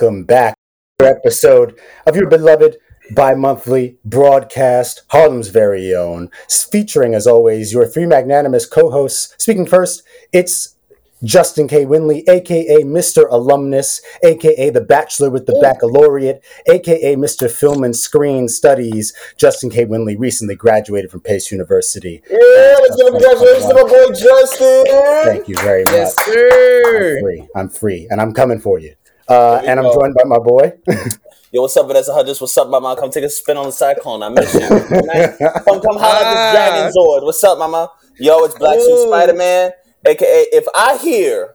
Welcome back to another episode of your beloved bi-monthly broadcast, Harlem's very own, featuring, as always, your three magnanimous co-hosts. Speaking first, it's Justin K. Winley, aka Mr. Alumnus, aka the Bachelor with the Baccalaureate, aka Mr. Film and Screen Studies. Justin K. Winley recently graduated from Pace University. Yeah, let's give a congratulations to my boy Justin. Thank you very much. Yes, sir. I'm free. I'm free, and I'm coming for you. Uh, There you and I'm go. joined by my boy. Yo, what's up, Vanessa Hudgens? What's up, mama? Come take a spin on the cyclone. I miss you. come, come holler at Ah. this Dragon Zord. What's up, mama? Yo, it's Black Suit Spider Man, aka if I hear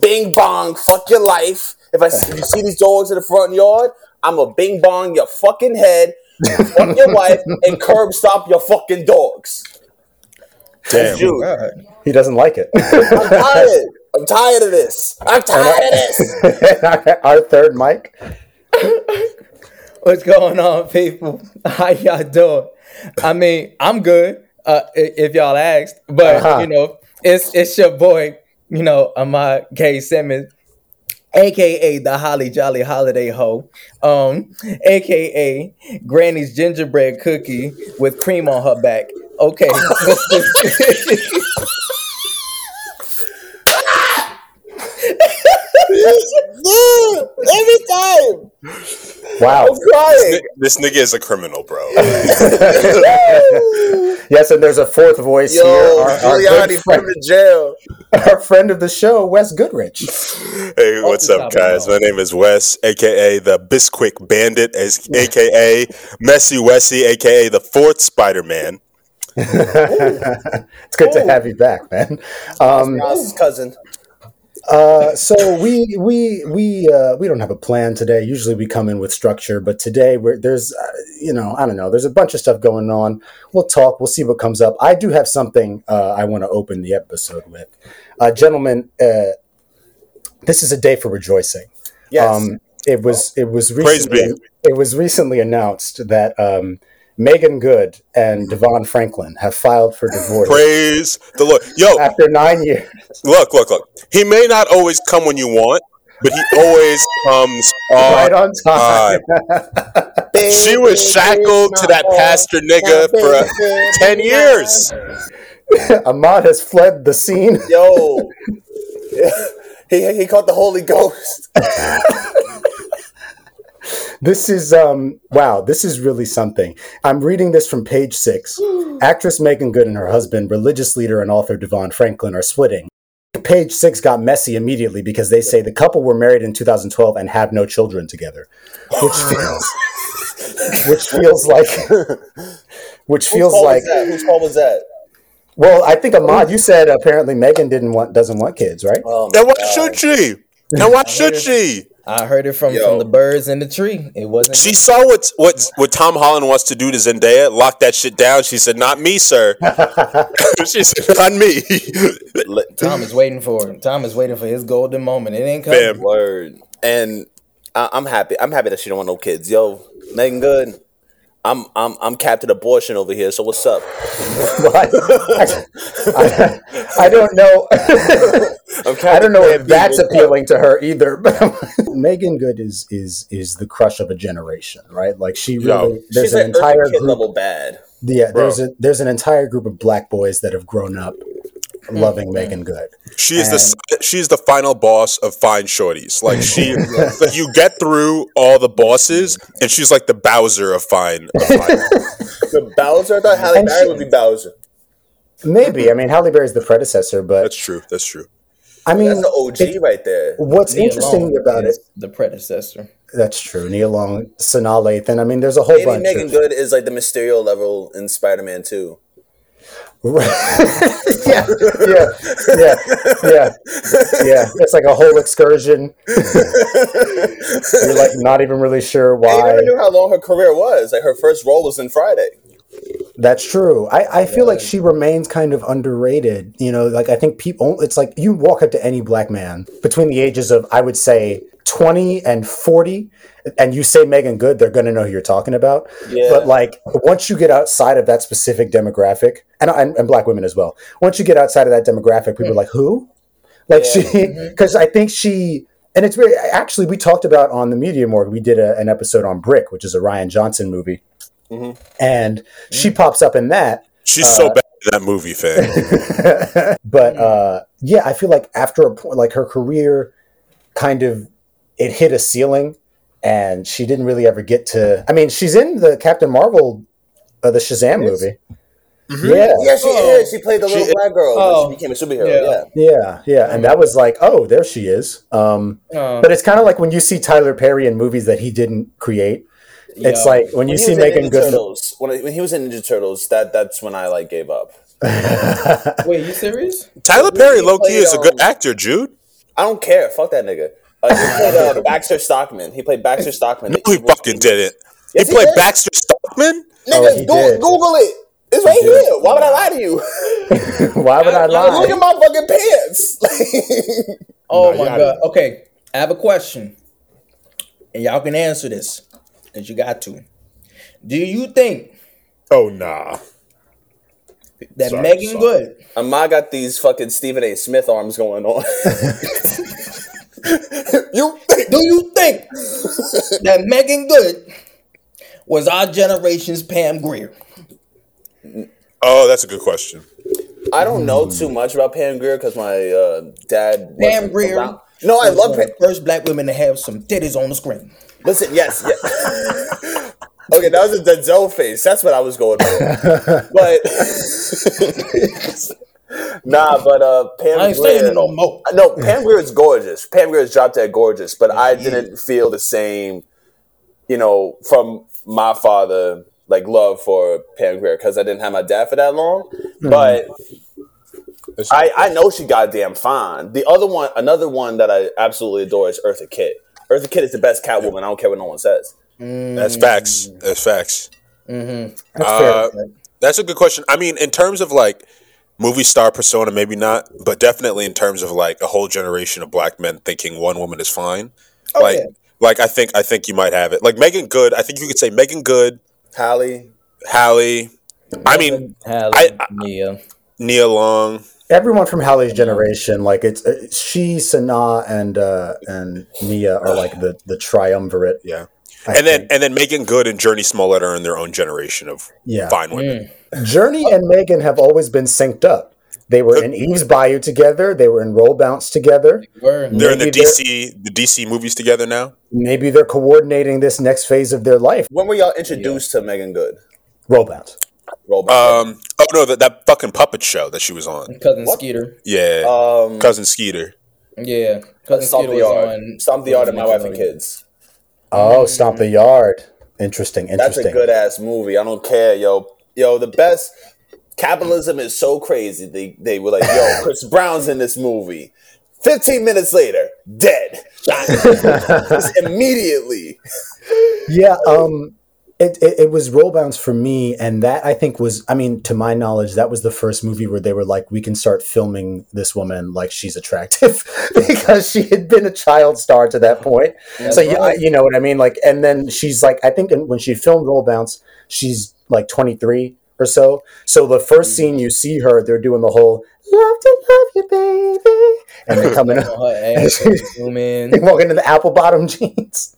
Bing Bong, fuck your life. If I if you see these dogs in the front yard, I'm a Bing Bong your fucking head, fuck your wife, and curb stomp your fucking dogs. That's you. He doesn't like it. I'm tired. I'm tired of this. I'm tired of this. Our third mic. What's going on, people? How y'all doing? I mean, I'm good, uh, if y'all asked, but Uh-huh. you know, it's it's your boy, you know, Ahmad K. Simmons, aka the Holly Jolly Holiday Ho, um, aka Granny's gingerbread cookie with cream on her back. Okay. Yeah, every time. Wow. I'm crying. This nigga is a criminal, bro. yes, and there's a fourth voice Yo, here. Our, our, Giuliani good put him friend, in jail. our friend of the show, Wes Goodrich. hey, what's the up, guys? of My name is Wes, aka the Bisquick Bandit, as aka Messy Wessie, aka the fourth Spider Man. it's good to have you back, man. Um, Nas' cousin. Uh, so we we we uh, we don't have a plan today. Usually we come in with structure, but today we're, there's uh, you know I don't know. There's a bunch of stuff going on. We'll talk. We'll see what comes up. I do have something uh, I want to open the episode with, uh, gentlemen. Uh, this is a day for rejoicing. Yes. Um, it was it was recently it was recently announced that um, Meagan Good and Devon Franklin have filed for divorce Praise the Lord. Yo, after nine years. look, look, look. He may not always come when you want, but he always comes Right on on time. time. She was shackled to that pastor nigga for uh, 10 years. Ahmad has fled the scene. Yo. he, he caught the Holy Ghost. This is um wow, this is really something. I'm reading this from page six. Actress Meagan Good and her husband, religious leader and author Devon Franklin, are splitting. Page six got messy immediately because they say the couple were married in 2012 and have no children together, which feels, which feels like, which feels Whose like. Whose fault was that? Well, I think Ahmad, you said apparently Meagan didn't want doesn't want kids, right? Oh, Now, why God. should she? Now, why should she? I heard it from, Yo. from the birds in the tree. It wasn't She saw what what what Tom Holland wants to do to Zendaya, lock that shit down. She said, "Not me, sir." she said, "Not me." Tom is waiting for it. Tom is waiting for his golden moment. It ain't coming. Bam. Word. And I, I'm happy. I'm happy that she don't want no kids. Yo, Meagan Good. I'm I'm I'm Captain Abortion over here. So what's up? Well, I, I- I don't know. I'm I don't know if that's appealing to her either. Meagan Good is is is the crush of a generation, right? Like she Yo. really there's She's an like entire group. level bad. Yeah, Bro. there's a there's an entire group of black boys that have grown up loving Meagan Good. She is the she's the final boss of fine shorties. Like she, like you get through all the bosses, and she's like the Bowser of fine. Of fine. The Bowser. I thought Halle Berry she- would be Bowser. Maybe I mean Halle Berry is the predecessor, but That's true. That's true. I mean That's the OG it- right there. what's Nia interesting Long about it, The predecessor. That's true. Nia Long, Sanaa Lathan. I mean, there's a whole Maybe bunch Meagan Good is like the Mysterio level in Spider Man 2. yeah, yeah, yeah, yeah, yeah. It's like a whole excursion. You're like not even really sure why. I why. never knew how long her career was. Like her first role was in Friday. That's true. I, I feel like she remains kind of underrated. You know, like I think people, it's like you walk up to any black man between the ages of, I would say, 20 and 40, and you say Meagan Good, they're going to know who you're talking about. Yeah. But like once you get outside of that specific demographic, and, and, and black women as well, once you get outside of that demographic, people are like, who? Like Yeah. she, because I think she, and it's very actually we talked about on the Media Morgue. We did a, an episode on Brick, which is a Rian Johnson movie, Mhm. and she pops up in that. She's Uh, so bad that movie, fan. but uh, yeah, I feel like after a point, like her career, kind of, it hit a ceiling, and she didn't really ever get to. I mean, she's in the Captain Marvel, uh, the Shazam movie. Mm-hmm. Yeah, Yeah, she Oh. is. She played the little is. black girl Oh. when she became a superhero. Yeah. Yeah. yeah, yeah, and that was like, oh, there she is. Um, Um, but it's kind of like when you see Tyler Perry in movies that he didn't create. It's yeah. like when you When he see was in Megan Ninja Good. Turtles, when, when he was in Ninja Turtles, that that's when I like gave up. Wait, you serious? Tyler Perry, low key, is a good um, actor, Jude. I don't care. Fuck that nigga. Uh, he played uh, Baxter Stockman. He played Baxter Stockman. No, he fucking didn't. Yes, he he played did. Baxter Stockman. Nigga, Oh, go- Google it. It's right did. here. Why would I lie to you? Why would I lie? Look at my fucking pants. Oh No, my god. gotta- Okay, I have a question, and y'all can answer this because you got to. Do you think Oh nah. that Sorry, Megan sorry. Good Amma got these fucking Stephen A. Smith arms going on. you think? do you think that Meagan Good was our generation's Pam Grier? Oh, that's a good question. I don't know too much about Pam Grier because my uh, dad. Pam wasn't Grier around. No, I love Pam. first black women to have some titties on the screen. Listen, yes, yes. okay, that was a Denzel face. That's what I was going for. But nah, but uh, Pam I ain't Grier. saying it no more. No, Pam Grier is gorgeous. Pam Grier is drop dead gorgeous, but I didn't feel the same, you know, from my father like love for Pam Grier because I didn't have my dad for that long. But I I know she goddamn fine. The other one, another one that I absolutely adore is Eartha Kitt. Eartha Kitt is the best Catwoman. I don't care what no one says. that's facts. That's facts. That's Uh, fair. That's a good question. I mean, in terms of like movie star persona, maybe not, but definitely in terms of like a whole generation of black men thinking one woman is fine. Oh, like, yeah. like I think I think you might have it. Like Meagan Good, I think you could say Meagan Good, Halle, Halle. I mean, Halle, I- I- Nia. Nia Long. Everyone from Halle's generation, like it's uh, she, Sanaa, and uh, and Nia are like the the triumvirate. Yeah. I and then and then Meagan Good and Jurnee Smollett are in their own generation of Yeah. fine women. Jurnee and Meagan have always been synced up. They were in Eve's Bayou together. They were in Roll Bounce together. They're in the DC the DC movies together now. Maybe they're coordinating this next phase of their life. when were y'all introduced to Meagan Good? Roll Bounce. Roll back. Um oh no, that, that fucking puppet show that she was on. Cousin What? Skeeter. Yeah. um, Cousin Skeeter. Yeah. Cousin Stomp Skeeter the was yard. on. Stomp the yard and my wife and kids. Oh, Stomp the Yard. Interesting. Interesting. That's a good ass movie. I don't care, yo. Yo, the best capitalism is so crazy. They they were like, yo, Chris Brown's in this movie. 15 minutes later, dead. Just immediately. Yeah, um, it, it it was roll bounce for me, and that I think was, I mean, to my knowledge, that was the first movie where they were like, we can start filming this woman like she's attractive because she had been a child star to that point. so you, I, you know what I mean, like, and then she's like, I think in, when she filmed roll bounce, she's like twenty three or so. So the first mm. scene you see her, they're doing the whole "love to love you, baby," and they're coming up, On her ass, zooming, they walk into the apple bottom jeans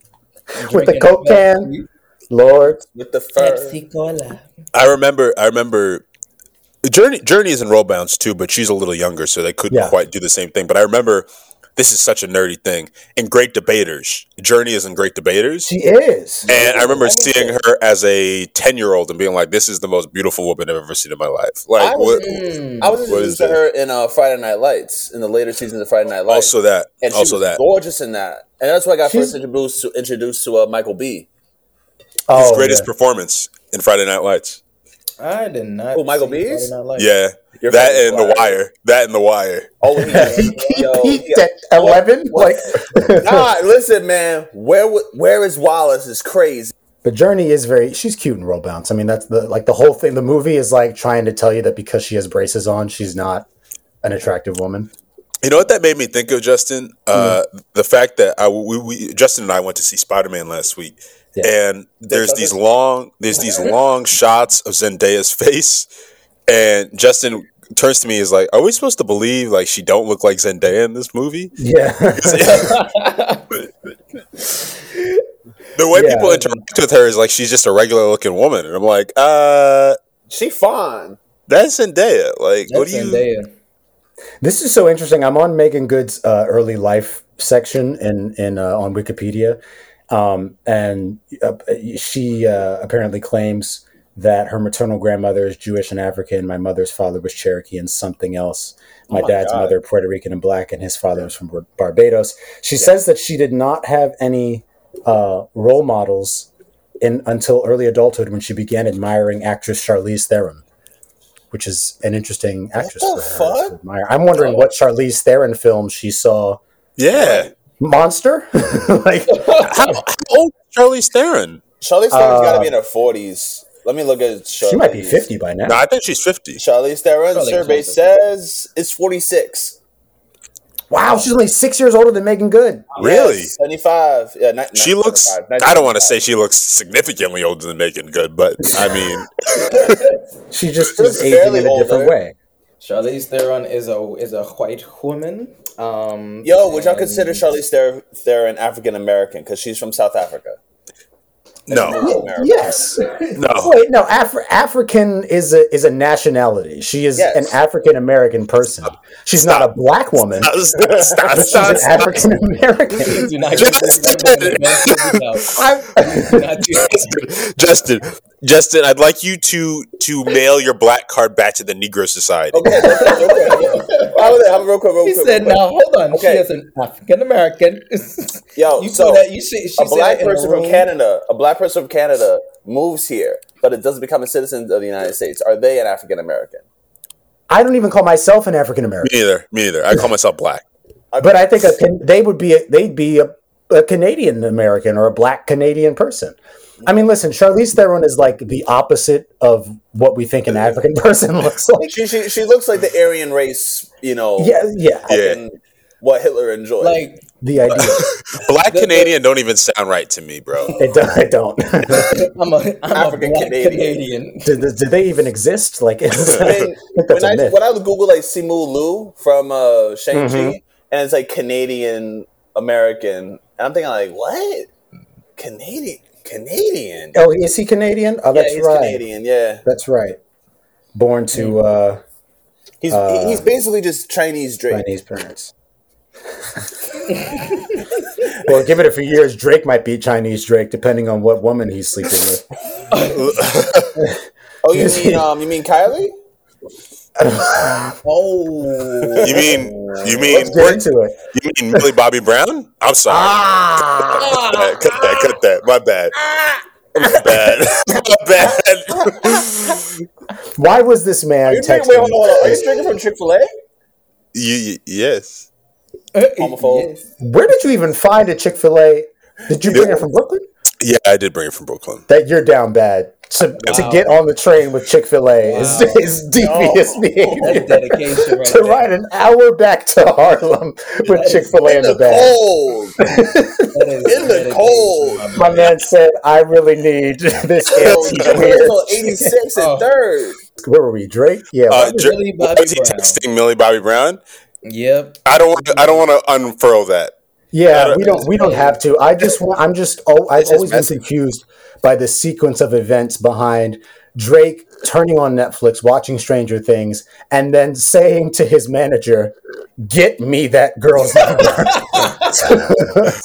with the Coke can. Lord. With the fur. Pepsi Cola. I remember. I remember. Jurnee Jurnee is in roll bounce too, but she's a little younger, so they couldn't Yeah. quite do the same thing. But I remember this is such a nerdy thing. In Great Debaters, Jurnee is in Great Debaters, She is. and I remember Let seeing her as a ten year old and being like, "This is the most beautiful woman I've ever seen in my life." Like, I was, what? Mm. I was introduced is to her in uh, Friday Night Lights, in the later seasons of Friday Night Lights. Also that. and she Also was that. gorgeous in that. And that's why I got She's- first introduced to, introduced to uh, Michael B. His Oh, greatest yeah. performance in Friday Night Lights. I did not. Oh, Michael see B's? Friday Night Lights. Yeah, Your that favorite and the Wire. Wire. That and the Wire. Oh, he, he yo, peaked he- at eleven. Like, Nah, listen, man. Where where is Wallace is crazy. but Jurnee is very. She's cute in roll bounce. I mean, that's the like the whole thing. The movie is like trying to tell you that because she has braces on, she's not an attractive woman. You know what that made me think of, Justin? Uh, the fact that I, we, we, Justin and I went to see Spider Man last week, Yeah. and there's these long, there's these long shots of Zendaya's face, and Justin turns to me is like, "Are we supposed to believe like she don't look like Zendaya in this movie?" Yeah. the way Yeah. people interact with her is like she's just a regular looking woman, and I'm like, uh, She fine. that's Zendaya. Like, what do you? Zendaya. This is so interesting. I'm on Meagan Good's uh, early life section in in uh, on Wikipedia, um, and uh, she uh, apparently claims that her maternal grandmother is Jewish and African. My mother's father was Cherokee and something else. My, my dad's God. mother Puerto Rican and black, and his father was from Barbados. She says that she did not have any uh, role models in until early adulthood when she began admiring actress Charlize Theron, which is an interesting actress the for her to fuck? I'm wondering what Charlize Theron film she saw. Yeah, Monster, like how, how old is Charlize Theron? Charlize Theron's Uh, got to be in her forties. Let me look at Charlize. she might be 50 by now. No, I think she's fifty. Charlize Theron survey says it's forty six. Wow, she's only six years older than Meagan Good. Really? seventy five. Yeah, ni- She looks. 1975, I don't want to say she looks significantly older than Meagan Good, but I mean, She just She is looks aging fairly in a different way. Charlize Theron is a is a white woman. Um, Yo, would y'all consider Charlize Ther- Theron African American because she's from South Africa? No, Yes. no. Wait, no. Afri- African is a is a nationality. She is Yes. an African American person. She's not a black woman. Stop, stop, but she's an. African American. Do not Just- Do not Justin, Justin, I'd like you to to mail your black card back to the Negro Society. Okay, okay, okay. How about that? How- real quick, real He quick, said, real quick. "Now hold on. Okay. She is an African American." Yo, you so saw that? You see, she a black said in person from Canada, a black person from Canada moves here, but it doesn't become a citizen of the United States. Are they an African American? I don't even call myself an African Me American, neither. Me neither. I call myself black. but I think a, they would be a, they'd be a, a Canadian American or a black Canadian person. I mean, listen, Charlize Theron is like the opposite of what we think an African person looks like. She, she she looks like the Aryan race, you know. Yeah, yeah, fucking What Hitler enjoyed. Like the idea. Black Canadian don't even sound right to me, bro. It don't, I don't. I'm a I'm African a black Canadian. Canadian. do, do they even exist? Like, it's, I I mean, think when I a myth. when I Google like Simu Liu from uh, Shang Chi, Mhm. and it's like Canadian American, and I'm thinking like, what? Canadian, Canadian? Oh, is he Canadian? Oh, yeah, that's he's right. Canadian. Yeah, That's right. Born to uh, he's Uh, he's basically just Chinese Drake. Chinese parents. well, give it a few years, Drake might be Chinese Drake, depending on what woman he's sleeping with. Oh, you mean um, you mean Kylie? Oh, You mean you mean Let's get into it. you mean Millie Bobby Brown? I'm sorry. Ah! Cut that, cut that, cut that. My bad. My bad. My bad. Why was this man Are you drinking, texting? wait, hold on, hold on. Are you drinking from Chick Fil A? You, you, yes. Homophobe. Yes. Where did you even find a Chick Fil A? Did you bring it from Brooklyn? Yeah, I did bring it from Brooklyn. That you're down bad. To, to get on the train with Chick Fil A is, Wow. is devious That's behavior. dedication right to there. ride an hour back to Harlem with Chick Fil A in In the the bag. cold. In the cold. my My man said, "I really need this Yo, anti you 86 and Oh. third. Where were we? Drake? Yeah. Uh, what was- Dr- Millie Bobby was he Brown. texting Millie Bobby Brown? Yep. I don't want. To, I don't want to unfurl that. Yeah. Uh, we don't. We don't have to. I just want. I'm just. Oh, I've It's just always been messy. confused by the sequence of events behind Drake turning on Netflix, watching Stranger Things, and then saying to his manager, "Get me that girl's number."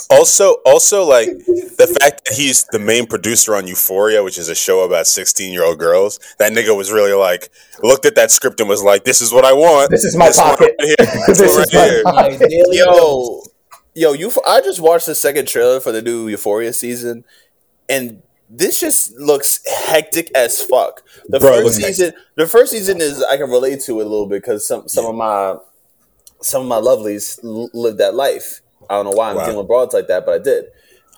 Also, also like the fact that he's the main producer on Euphoria, which is a show about sixteen-year-old girls. That nigga was really like looked at that script and was like, "This is what I want. This is my one pocket. Right here. This, This is right my here." pocket. Yo, yo, you. I just watched the second trailer for the new Euphoria season, and this just looks hectic as fuck. The Bro, first season, the first season is I can relate to it a little bit because some some of my some of my lovelies l- lived that life. I don't know why I'm Wow. dealing with broads like that, but I did,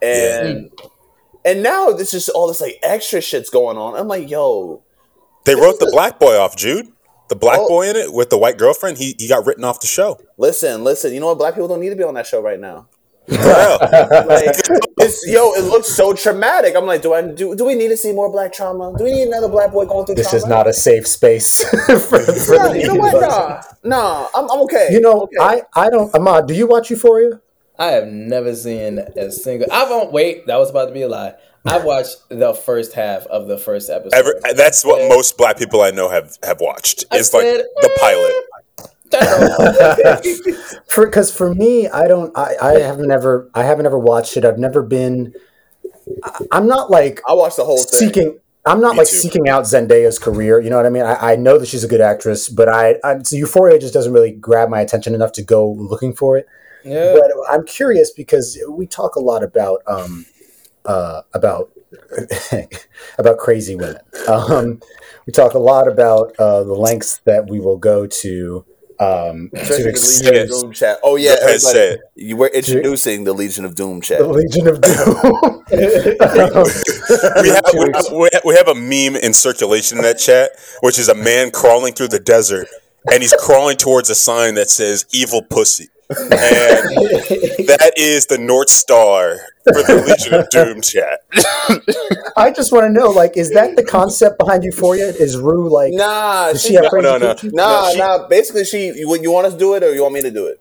and and now this is all this like extra shit's going on. I'm like, yo, They wrote the black boy off, Jude. The black Oh. boy in it with the white girlfriend. He he got written off the show. listen, listen. You know what? Black people don't need to be on that show right now. Like, it's, yo, it looks so traumatic. I'm like, do I do? Do we need to see more black trauma? Do we need another black boy going through This trauma? is not a safe space for, for Nah, the you know what? Nah, nah, I'm, I'm okay. You know, Okay. I I don't. Ahmad, do you watch Euphoria? I have never seen a single. I won't wait. That was about to be a lie. I watched the first half of the first episode. Ever, that's what most black people I know have have watched. I Is like the pilot. For because for me, I don't. I I haven't ever. I haven't ever watched it. I've never been. I- I'm not like I watched the whole thing. seeking. I'm not Me like too. seeking out Zendaya's career. You know what I mean? I, I know that she's a good actress, but I, I so Euphoria just doesn't really grab my attention enough to go looking for it. Yeah. But I'm curious because we talk a lot about um, uh, about about crazy women. Um, we talk a lot about uh, the lengths that we will go to um, to the Legion of Doom chat. Oh yeah, Go everybody, you were introducing the Legion of Doom chat. the Legion of Doom. we we, have, we have- we have a meme in circulation in that chat, which is a man crawling through the desert, and he's crawling towards a sign that says "evil pussy," and that is the north star for the Legion of Doom chat. I just want to know, like, is that the concept behind Euphoria? Is Rue like? Nah, Does she, she have No, no, no. coochie? nah, she- nah. Basically, she. You, you want us to do it, or you want me to do it?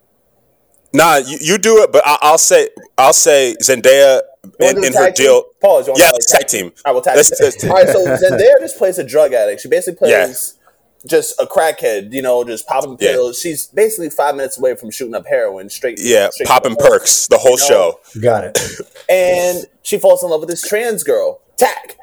Nah, you, you do it, but I, I'll say I'll say Zendaya You wanna in, in her team? deal. Pause. You want Yeah, to let's tag team. All right, we'll tag Let's- team. let's- All right, so Zendaya just plays a drug addict. She basically plays Yeah. Just a crackhead. You know, just popping Yeah. pills. She's basically five minutes away from shooting up heroin. Straight. Yeah, straight popping perks the whole You know? show. Got it. And she falls in love with this trans girl. Tack.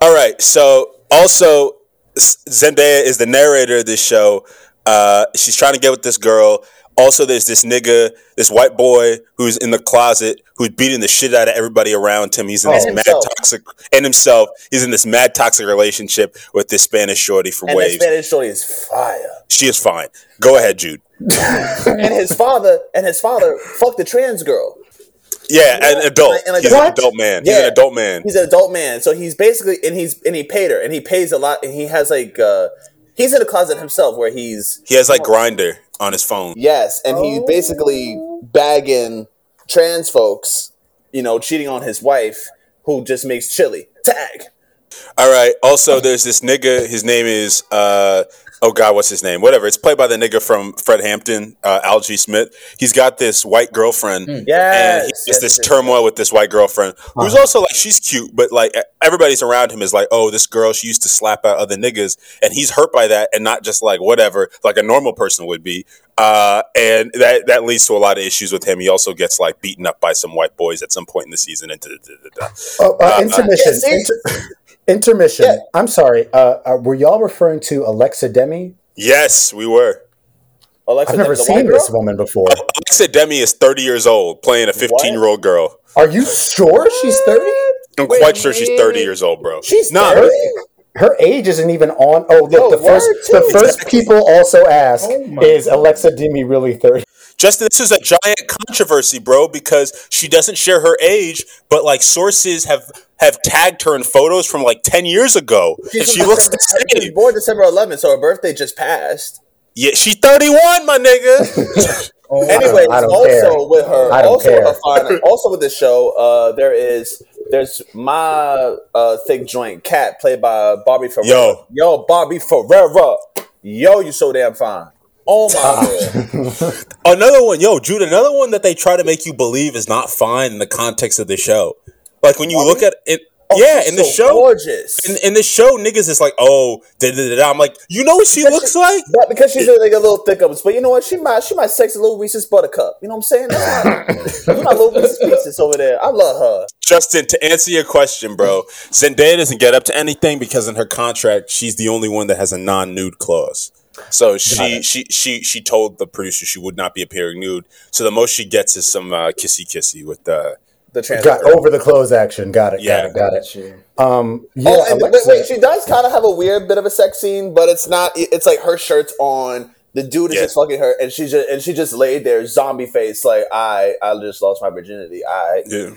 All right. So also, Zendaya is the narrator of this show. Uh, she's trying to get with this girl. Also, there's this nigga, this white boy who's in the closet who's beating the shit out of everybody around him. He's in this And mad himself. toxic, and himself. He's in this mad toxic relationship with this Spanish shorty from And Waves. Spanish shorty is fire. she is fine. Go ahead, Jude. and his father and his father fucked the trans girl. Yeah, an adult. And like- he's an adult man. He's Yeah. an adult man. He's an adult man, so he's basically and he's and he paid her and he pays a lot and he has like uh he's in a closet himself where he's He has like Grindr on his phone. yes and he's basically bagging trans folks, you know, cheating on his wife who just makes chili. Tag. All right. Also, there's this nigga. His name is uh oh god, what's his name? Whatever. It's played by the nigga from Fred Hampton, uh, Algee Smith. He's got this white girlfriend, and Yes. he's yes, just this yes, turmoil with this white girlfriend, who's also like she's cute, but like everybody's around him is like, oh, this girl she used to slap out other niggas, and he's hurt by that, and not just like whatever, like a normal person would be. Uh, and that that leads to a lot of issues with him. He also gets like beaten up by some white boys at some point in the season. And da, da, da, da. Oh, uh, intermission. yeah. Inter- intermission. Yeah. I'm sorry. Uh, uh, were y'all referring to Alexa Demie? Yes, we were. Alexa, I've never the seen this woman before. Alexa Demie is 30 years old, playing a 15 year old girl. Are you sure she's 30? I'm Wait, quite sure she's 30 years old, bro. She's Nah. Her age isn't even on. Oh, look, Yo, the first the too. first people also ask Oh my is Alexa Demie really 30? Justin, this is a giant controversy, bro, because she doesn't share her age, but like sources have have tagged her in photos from like 10 years ago, and she looks the December- She was same. born December 11th, so her birthday just passed. Yeah, she's 31, my nigga. Oh, Anyways, also care. with her, also care. a fine, also with the show, uh, there is there's my uh, thick joint cat played by Barbie Ferreira. Yo. yo, Barbie Ferreira, yo, you so damn fine. Oh my god, another one, yo, Jude, another one that they try to make you believe is not fine in the context of the show. Like when you look at it, oh, yeah, in the So show, gorgeous. in, in the show, niggas is like, oh, da, da, da, da. I'm like, you know what she looks like? But because she's like a little thick ups, but you know what? She might she might sex a little Reese's Buttercup. You know what I'm saying? That's my, that's my little Reese's Pieces over there. I love her. Justin, to answer your question, bro, Zendaya doesn't get up to anything because in her contract, she's the only one that has a non-nude clause. So she she she she told the producer she would not be appearing nude. So the most she gets is some uh, kissy kissy with uh, The trans. Got over the clothes action. Got it. Yeah. Got it. Got it. Um, yeah, Oh, and wait, Alexa- wait, she does kind of have a weird bit of a sex scene, but it's not. It's like her shirt's on. The dude is Yeah. just fucking her, and she just and she just laid there, zombie face, like I, I just lost my virginity. I, yeah.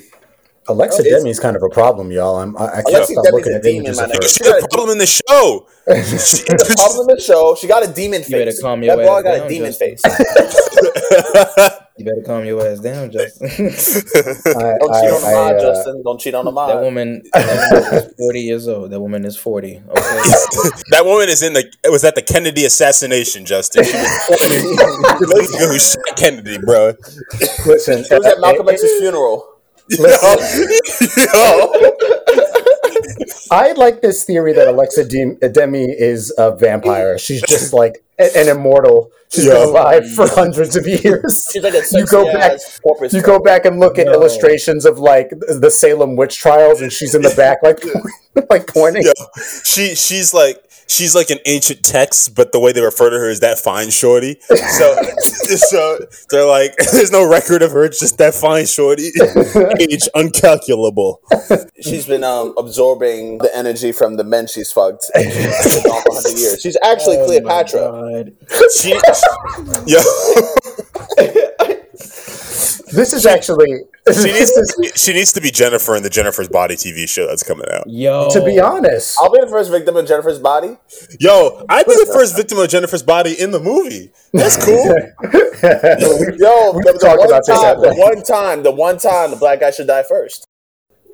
Alexa Oh, it's- Demie's kind of a problem, y'all. I'm, I, I can't Alexis stop Demi's looking a at demon, images my of nigga. her. She's a problem in the show. She's a problem in the show. She got a demon You better face. calm your that boy ass got down, a demon Justin. face. You better calm your ass down, Justin. I, Don't cheat on the I- mod, uh, Justin. Don't cheat on the that woman, that woman is forty years old. That woman is forty. Okay. that woman is in the. It was at the Kennedy assassination, Justin. She was who shot Kennedy, bro. Listen, She was at uh, Malcolm uh, X's funeral. I like this theory that Alexa Dem- Demie is a vampire. She's just like an immortal. She's been alive for hundreds of years. She's like a You go back-. You go back and look at No. illustrations of like the Salem witch trials, and she's in the back, like like pointing. Yo, she she's like she's like an ancient text, but the way they refer to her is that fine shorty. So so they're like, there's no record of her. It's just that fine shorty, age uncalculable. She's been um, absorbing the energy from the men she's fucked. And she's been gone for 100 years. She's actually Oh my Cleopatra. God. She, yo, This is actually she needs to be, she needs to be Jennifer in the Jennifer's Body TV show that's coming out. Yo, to be honest. I'll be the first victim of Jennifer's body. Yo, I'd be the first victim of Jennifer's body in the movie. That's cool. Yo, We the, the one about time, at the one time, the one time, the black guy should die first.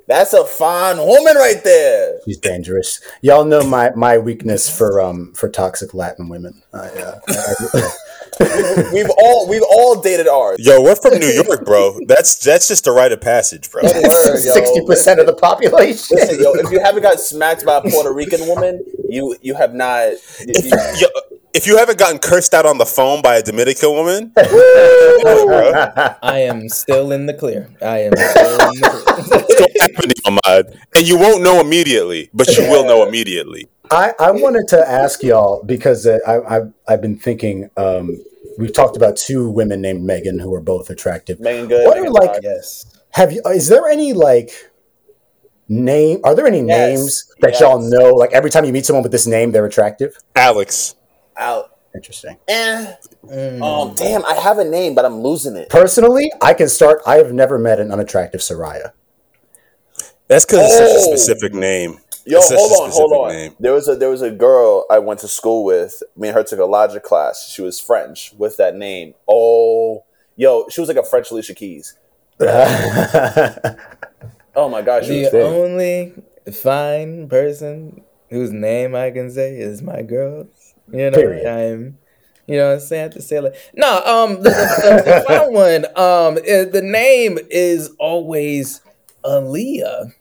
That's a fine woman right there. She's dangerous. Y'all know my my weakness for um for toxic Latin women. I, uh, I- We've all we've all dated ours. Yo, we're from New York, bro. That's that's just a rite of passage, bro. Sixty percent of the population. Listen, yo, if you haven't got smacked by a Puerto Rican woman, you you have not. you- Yo, if you haven't gotten cursed out on the phone by a Dominican woman, I am still in the clear. I am still in the clear. it's gonna happen Ahmad. And you won't know immediately, but you will know immediately. I, I wanted to ask y'all because uh, I, I've I've been thinking. Um, we've talked about two women named Megan who are both attractive. Meagan Good. What are Megan like? Fox. yes. Have you? Is there any like name? Are there any Yes. names that Yes. y'all know? Like every time you meet someone with this name, they're attractive. Alex. out? Interesting. Eh. Mm. Um, damn, I have a name, but I'm losing it. Personally, I can start. I have never met an unattractive Soraya. That's because it's such a Oh. specific name. Yo, It's hold on, hold on. name. There was a there was a girl I went to school with. Me and her took a logic class. She was French with that name. Oh, yo, she was like a French Alicia Keys. Oh my gosh, she was The only fine person whose name I can say is my girl. You know, Period. I'm. You know what I'm saying? I have to say like no. Um, the, the, the, the fine one. Um, eh, the name is always Aaliyah.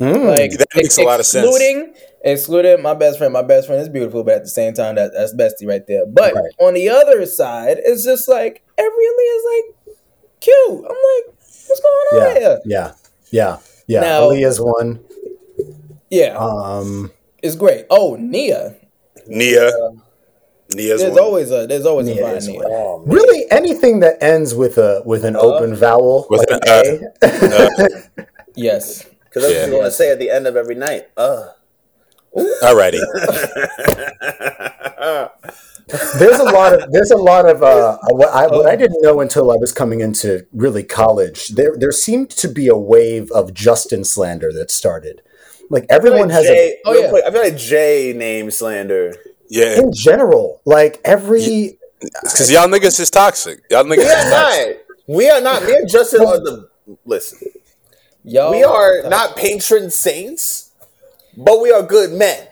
Mm. Like That makes a lot of sense. excluding, Excluding my best friend. My best friend is beautiful, but at the same time, that, that's bestie right there. But Right. on the other side, it's just like every Aaliyah is like cute. I'm like, what's going on yeah, here? yeah, yeah, yeah. Now- Aaliyah's one. Yeah, Um, it's great. Oh, Nia. Nia. Nia's There's one. always a there's always Nia a fine Nia. Oh, really, anything that ends with a with an open vowel, With like an, an A. Yes. Because that's Yeah. what you want to say at the end of every night. Uh. Alrighty. there's a lot of there's a lot of uh, what I what I didn't know until I was coming into really college. There there seemed to be a wave of Justin slander that started. Like I feel everyone like has Jay, Oh, yeah. quick, I feel like Jay name slander. Yeah. in general, like every Because y'all niggas is toxic. Y'all niggas We is are toxic. not. We are not. Me and Justin are the. Listen, Yo, we are not patron saints, but we are good men.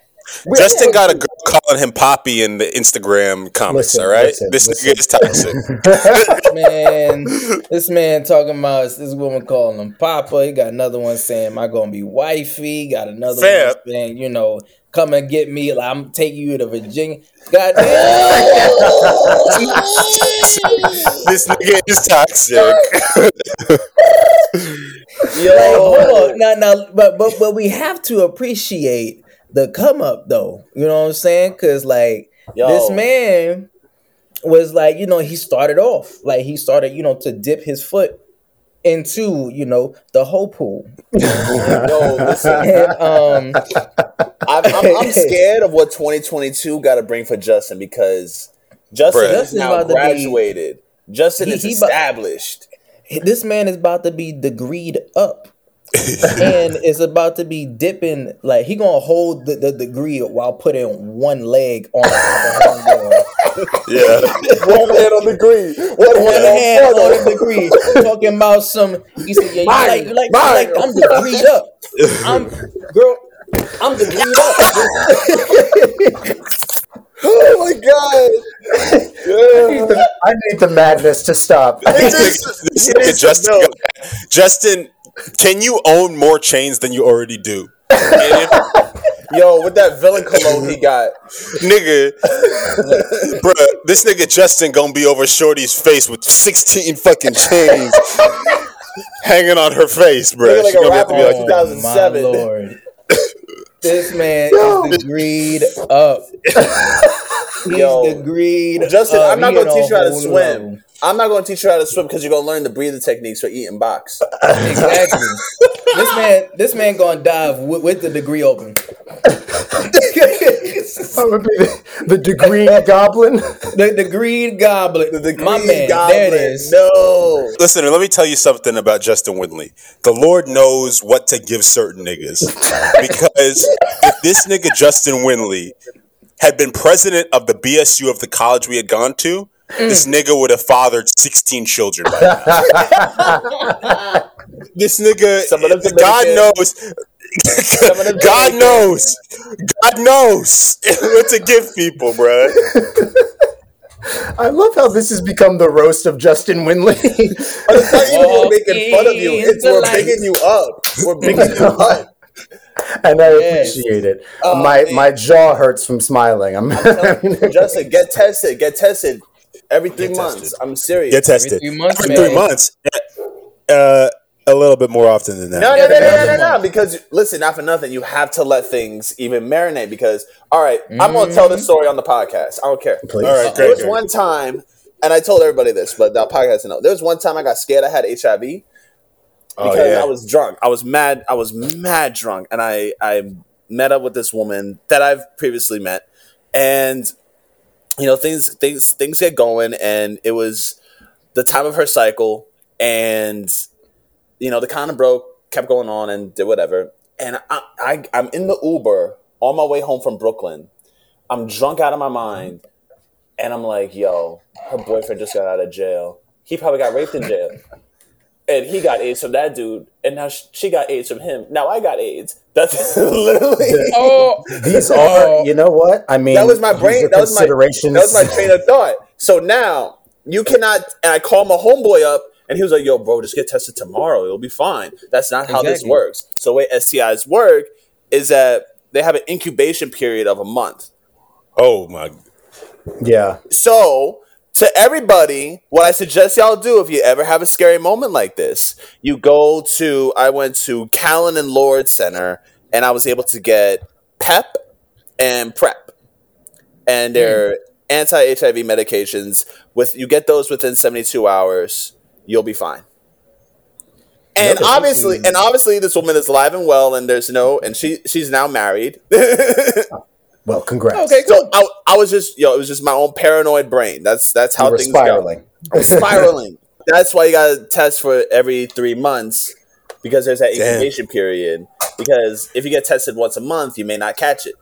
We- Justin got a girl calling him Poppy in the Instagram comments, Listen, all right? listen, this listen. nigga is toxic. man. this man talking about this woman calling him Papa. He got another one saying, "Am I gonna be wifey?" Got another Fam. one saying, "You know, come and get me. Like, I'm taking you to Virginia." God damn. this nigga is toxic. Yo, Like, hold on. Now, now, but but but we have to appreciate the come up though. You know what I'm saying? Because like Yo. this man was like, you know, he started off like he started, you know, to dip his foot into, you know, the whole pool. yo, listen. And, um, I'm, I'm, I'm scared of what 2022 got to bring for Justin because Justin Bruh. is Justin's now about to be- graduated. Justin He- is he about- established. This man is about to be degreed up. and it's about to be dipping. Like he gonna hold the, the degree while putting one leg on the homeboy. Yeah. One hand on the green. One, One hand, hand on on the degree, talking about some. He said, "Yeah, you Mine, like, you like, you mine. like, I'm degreed up. I'm girl, I'm degreed up." Oh my god! Yeah. I need the madness to stop. It is- This it nigga is- Justin, no. Justin, can you own more chains than you already do? Yo, with that villain cologne he got, nigga, bruh, this nigga Justin gonna be over Shorty's face with 16 fucking chains hanging on her face, bruh. Nigga like She gonna have to be like, Oh, 2007. This man is degreed up. He's Yo. degreed Justin, up. I'm not He gonna teach you how to swim. level. I'm not gonna teach you how to swim because you're gonna learn the breathing techniques for eating box. Exactly. this man, this man gonna dive with, with the degree open. That would be the, the degree goblin. The degreed goblet. The degree My man, goblin. there it is. No. Listen, let me tell you something about Justin Winley. The Lord knows what to give certain niggas. Because if this nigga Justin Winley had been president of the BSU of the college we had gone to, this mm. nigga would have fathered 16 children by now. this nigga, Some of them God knows. God knows. God knows what to give people, bro. I love how this has become the roast of Justin Winley. But it's not even we're making fun of you. It's we're the bigging you up. We're bigging you up. and I Yes. appreciate it. Oh, my man. my jaw hurts from smiling. I'm, Justin, get tested. Get tested every three Get months. tested. I'm serious. Get tested. three months, Every three months. Uh, a little bit more often than that. No, no, no, no, no, no, no. Because listen, not for nothing, you have to let things even marinate. Because all right, I'm gonna tell this story on the podcast. I don't care. Please. All right, There was great. one time, and I told everybody this, but the podcast to know. There was one time I got scared I had HIV because Oh, yeah. I was drunk. I was mad. I was mad drunk, and I I met up with this woman that I've previously met, and you know things things things get going, and it was the time of her cycle, and you know the condom broke, kept going on, and did whatever, and I, I I'm in the Uber on my way home from Brooklyn. I'm drunk out of my mind, and I'm like, yo, her boyfriend just got out of jail. He probably got raped in jail. And he got AIDS from that dude, and now she got AIDS from him. Now I got AIDS. That's literally Oh, These are, oh. you know what? I mean, that was my brain. That was my that was my train of thought. So now you cannot. And I call my homeboy up, and he was like, "Yo, bro, just get tested tomorrow. It'll be fine." That's not how this works. So the way STIs work is that they have an incubation period of a month. Oh my! yeah. So, to everybody, what I suggest y'all do if you ever have a scary moment like this, you go to, I went to Callen and Lorde Center and I was able to get PEP and PrEP. And hmm. they're anti HIV medications. With You get those within 72 hours, you'll be fine. And Okay. obviously, and obviously, this woman is alive and well, and there's no, and she she's now married. Well, congrats. okay, So cool. I, I was just, yo, it was just my own paranoid brain. That's that's how things spiraling. go. I'm spiraling. that's why you got to test for every three months because there's that Damn. incubation period. Because if you get tested once a month, you may not catch it.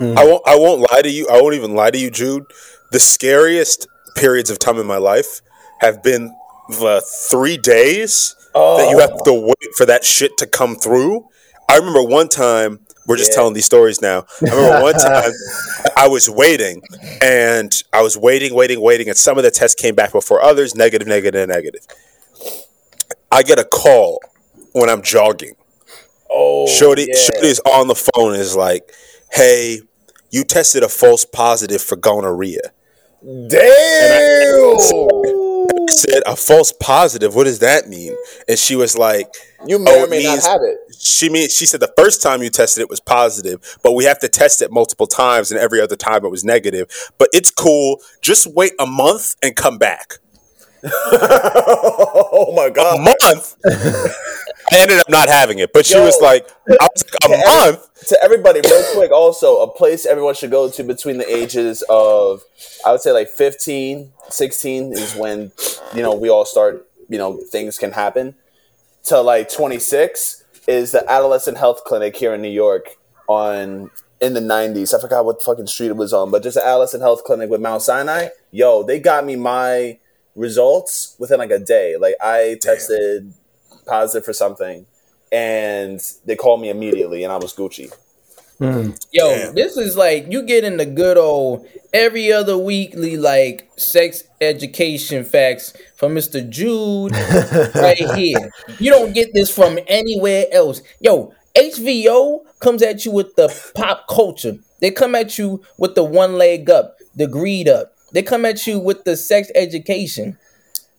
I won't. I won't lie to you. I won't even lie to you, Jude. The scariest periods of time in my life have been the three days that you have oh. to wait for that shit to come through. I remember one time. We're just Yeah. telling these stories now. I remember one time I was waiting, and I was waiting, waiting, waiting, and some of the tests came back before others. and Negative, negative, negative. I get a call when I'm jogging. Oh, Shorty, yeah. Shorty is on the phone and is like, "Hey, you tested a false positive for gonorrhea." Damn! I said, "A false positive? What does that mean?" And she was like, you may Oh, or may means- not have it. "She mean she said the first time you tested it was positive, but we have to test it multiple times, and every other time it was negative. But it's cool. Just wait a month and come back. oh my god! A month." I ended up not having it, but she Yo. was like, "I was like, a every- month." to everybody, real quick, also a place everyone should go to between the ages of, I would say like 15, 16 is when, you know, we all start, you know, things can happen, to like 26. Is the adolescent health clinic here in New York on in the '90s. I forgot what fucking street it was on, but just an adolescent health clinic with Mount Sinai. Yo, they got me my results within like a day. Like I tested positive for something, and they called me immediately, and I was Gucci. Yo, Damn. this is like you get in the good old every other weekly like sex education facts from Mr. Jude right here. You don't get this from anywhere else. Yo, HVO comes at you with the pop culture. They come at you with the one leg up, the greed up. They come at you with the sex education.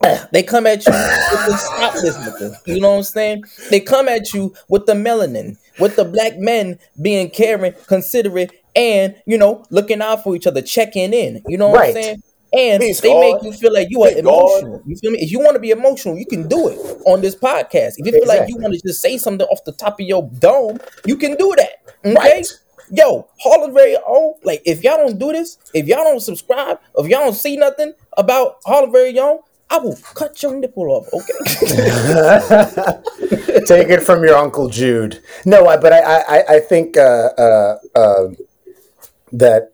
They come at you with the stop this nigga. You know what I'm saying? They come at you with the melanin, with the black men being caring, considerate, and you know, looking out for each other, checking in. You know what Right. I'm saying? And Peace, they God. make you feel like you are Peace, God. emotional. You feel me? If you want to be emotional, you can do it on this podcast. If you feel like you want to just say something off the top of your dome, you can do that. Okay? Right. Yo, Hall of Very Own, like if y'all don't do this, if y'all don't subscribe, if y'all don't see nothing about Hall of Very Own, I will cut your nipple off, okay? Take it from your uncle Jude. No, I, but I, I, I think uh, uh, uh, that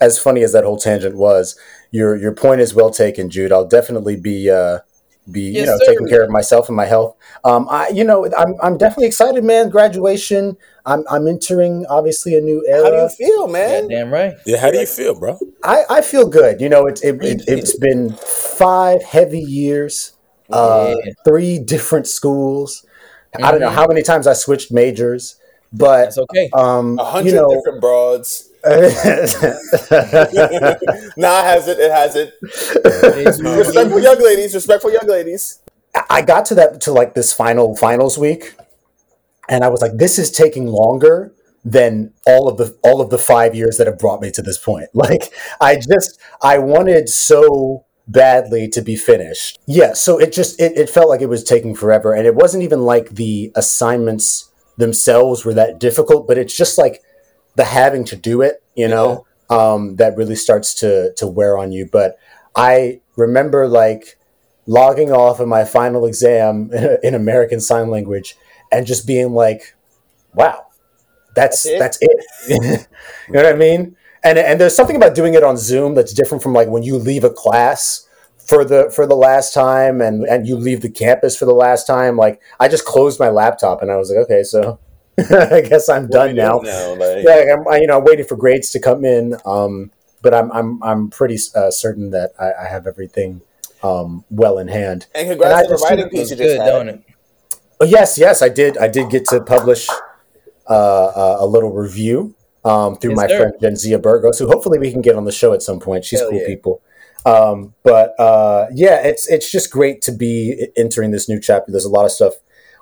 as funny as that whole tangent was, your your point is well taken, Jude. I'll definitely be be you know sir. taking care of myself and my health. Um, I you know I'm I'm definitely excited, man. Graduation. I'm I'm entering obviously a new era. How do you feel, man? Damn right. Yeah, how do you feel, bro? I, I feel good. You know, it, it, it, it's been five heavy years, uh, Yeah. three different schools. I don't know Mhm. how many times I switched majors, but That's okay. um, A you hundred know, different broads. nah, it has it. It has it. Respectful young ladies. Respectful young ladies. I got to that to like this final finals week, and I was like, this is taking longer than all of the all of the five years that have brought me to this point. Like, I just I wanted so badly to be finished. Yeah, so it just it, it felt like it was taking forever, and it wasn't even like the assignments themselves were that difficult, but it's just like the having to do it, you know, um, that really starts to to wear on you. But I remember like logging off of my final exam in American Sign Language and just being like, "Wow, that's That's that's it." you know what I mean? And and there's something about doing it on Zoom that's different from like when you leave a class for the for the last time and and you leave the campus for the last time. Like I just closed my laptop and I was like, "Okay, so I guess I'm What done we now." now? Like, yeah, I'm, I, you know, I'm waiting for grades to come in. Um, but I'm, I'm, I'm pretty uh, certain that I, I have everything um, well in hand. And And on the writing piece you just good, had. don't it? Oh, yes, yes, I did. I did get to publish uh, uh, a little review um, through Yes, my sir. friend Genzia Burgos, who hopefully we can get on the show at some point. She's Hell cool yeah. people. Um, but uh, yeah, it's it's just great to be entering this new chapter. There's a lot of stuff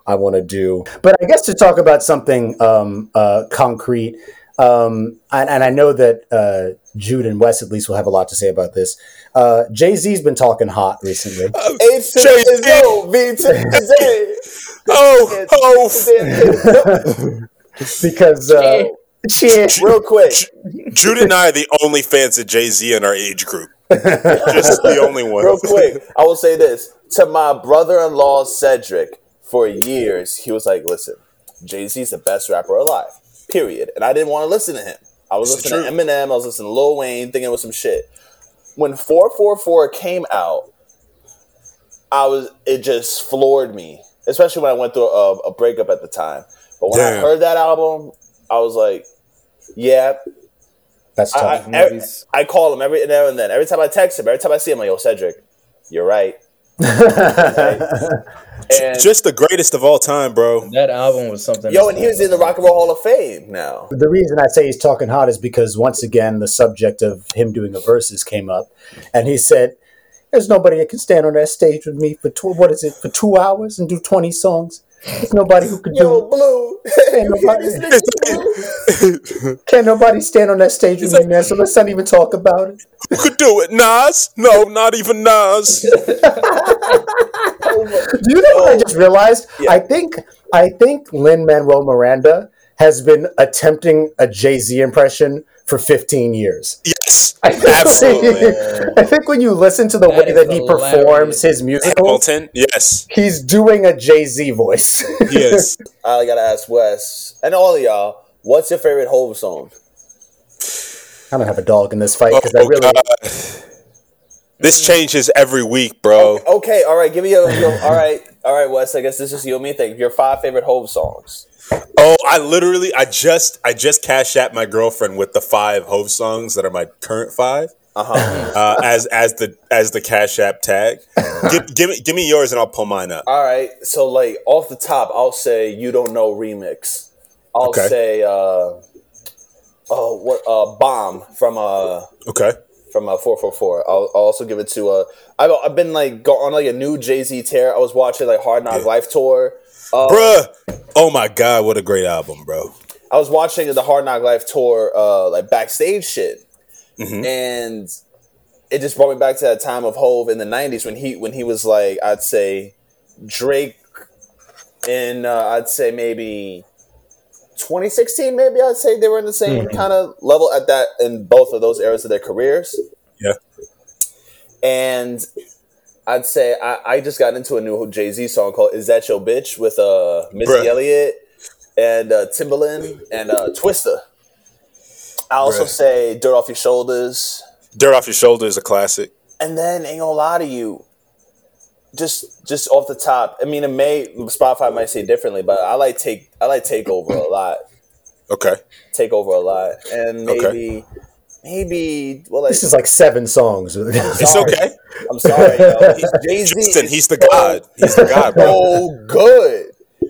I want to do, but I guess to talk about something um, uh, concrete, um, and, and I know that uh, Jude and Wes at least will have a lot to say about this. Uh, Jay Z's been talking hot recently. H to Jay-Z. the O, V to the Z. Oh, oh, because uh, shit. Real quick, Jude and I are the only fans of Jay Z in our age group. Just the only one. real quick, I will say this to my brother-in-law Cedric. For years, he was like, "Listen, Jay Z's the best rapper alive." Period. And I didn't want to listen to him. I was It's listening to Eminem. I was listening to Lil Wayne, thinking it was some shit. When 444 came out, I was it just floored me, especially when I went through a, a breakup at the time. But when I heard that album, I was like, "Yeah." That's I, tough. I, every- I call him every now and then. Every time I text him, every time I see him, I'm like, "Yo, Cedric, you're right." And Just the greatest of all time, bro. That album was something. yo, and he was in the Rock and Roll Hall of Fame now. the reason I say he's talking hot is because once again the subject of him doing a verses came up, and he said, "There's nobody that can stand on that stage with me for tw- what is it for two hours and do twenty songs. There's nobody who could Yo, do. Blue, Ain't you hear nobody- Blue? Can't nobody stand on that stage with me, man. So let's not even talk about it." Who could do it? Nas? No, not even Nas. Do you know what I just realized? Yeah. I think I think Lin Manuel Miranda has been attempting a Jay Z impression for 15 years. Yeah, I think, absolutely. I think when you listen to the That way that he hilarious. performs his music, Hamilton. Yes, he's doing a Jay Z voice. yes. I gotta ask Wes and all of y'all, what's your favorite Hove song? I don't have a dog in this fight Oh, because I really. God. This changes every week, bro. Okay, all right, give me your, your all right, all right, Wes. I guess this is you and me thing. Your five favorite Hove songs. Oh, I literally, I just, I just cashed at my girlfriend with the five Hove songs that are my current five. Uh-huh. Uh, as as the as the Cash App tag, give, give me give me yours and I'll pull mine up. all right, so like off the top, I'll say "You Don't Know" remix. I'll Okay. say, uh, oh, what, uh, "Bam" from uh Okay, from uh, 444. I'll, I'll also give it to uh I've, I've been like go on like a new Jay-Z tear. I was watching like Hard Knock Yeah. Life tour. Uh, bruh. Oh my god, what a great album, bro. I was watching the Hard Knock Life tour uh like backstage shit. Mhm. And it just brought me back to that time of Hove in the 90s when he when he was like I'd say Drake in uh, I'd say maybe 2016 maybe I'd say they were in the same kind of level at that in both of those eras of their careers. Yeah. And I'd say I, I just got into a new Jay Z song called "Is That Your Bitch" with uh Missy Bruh. Elliott and uh, Timbaland and uh, Twista. I also Bruh. say "Dirt Off Your Shoulders," Dirt off your shoulder is a classic. and then ain't gonna lie to you. Just just off the top, I mean, it may Spotify might say differently, but I like take I like Takeover a lot. Okay, Takeover a lot, and maybe Okay. Maybe well, like, This is like seven songs. it's okay. I'm sorry. He's Jay Z. Justin, he's the god. He's the god, bro. so good.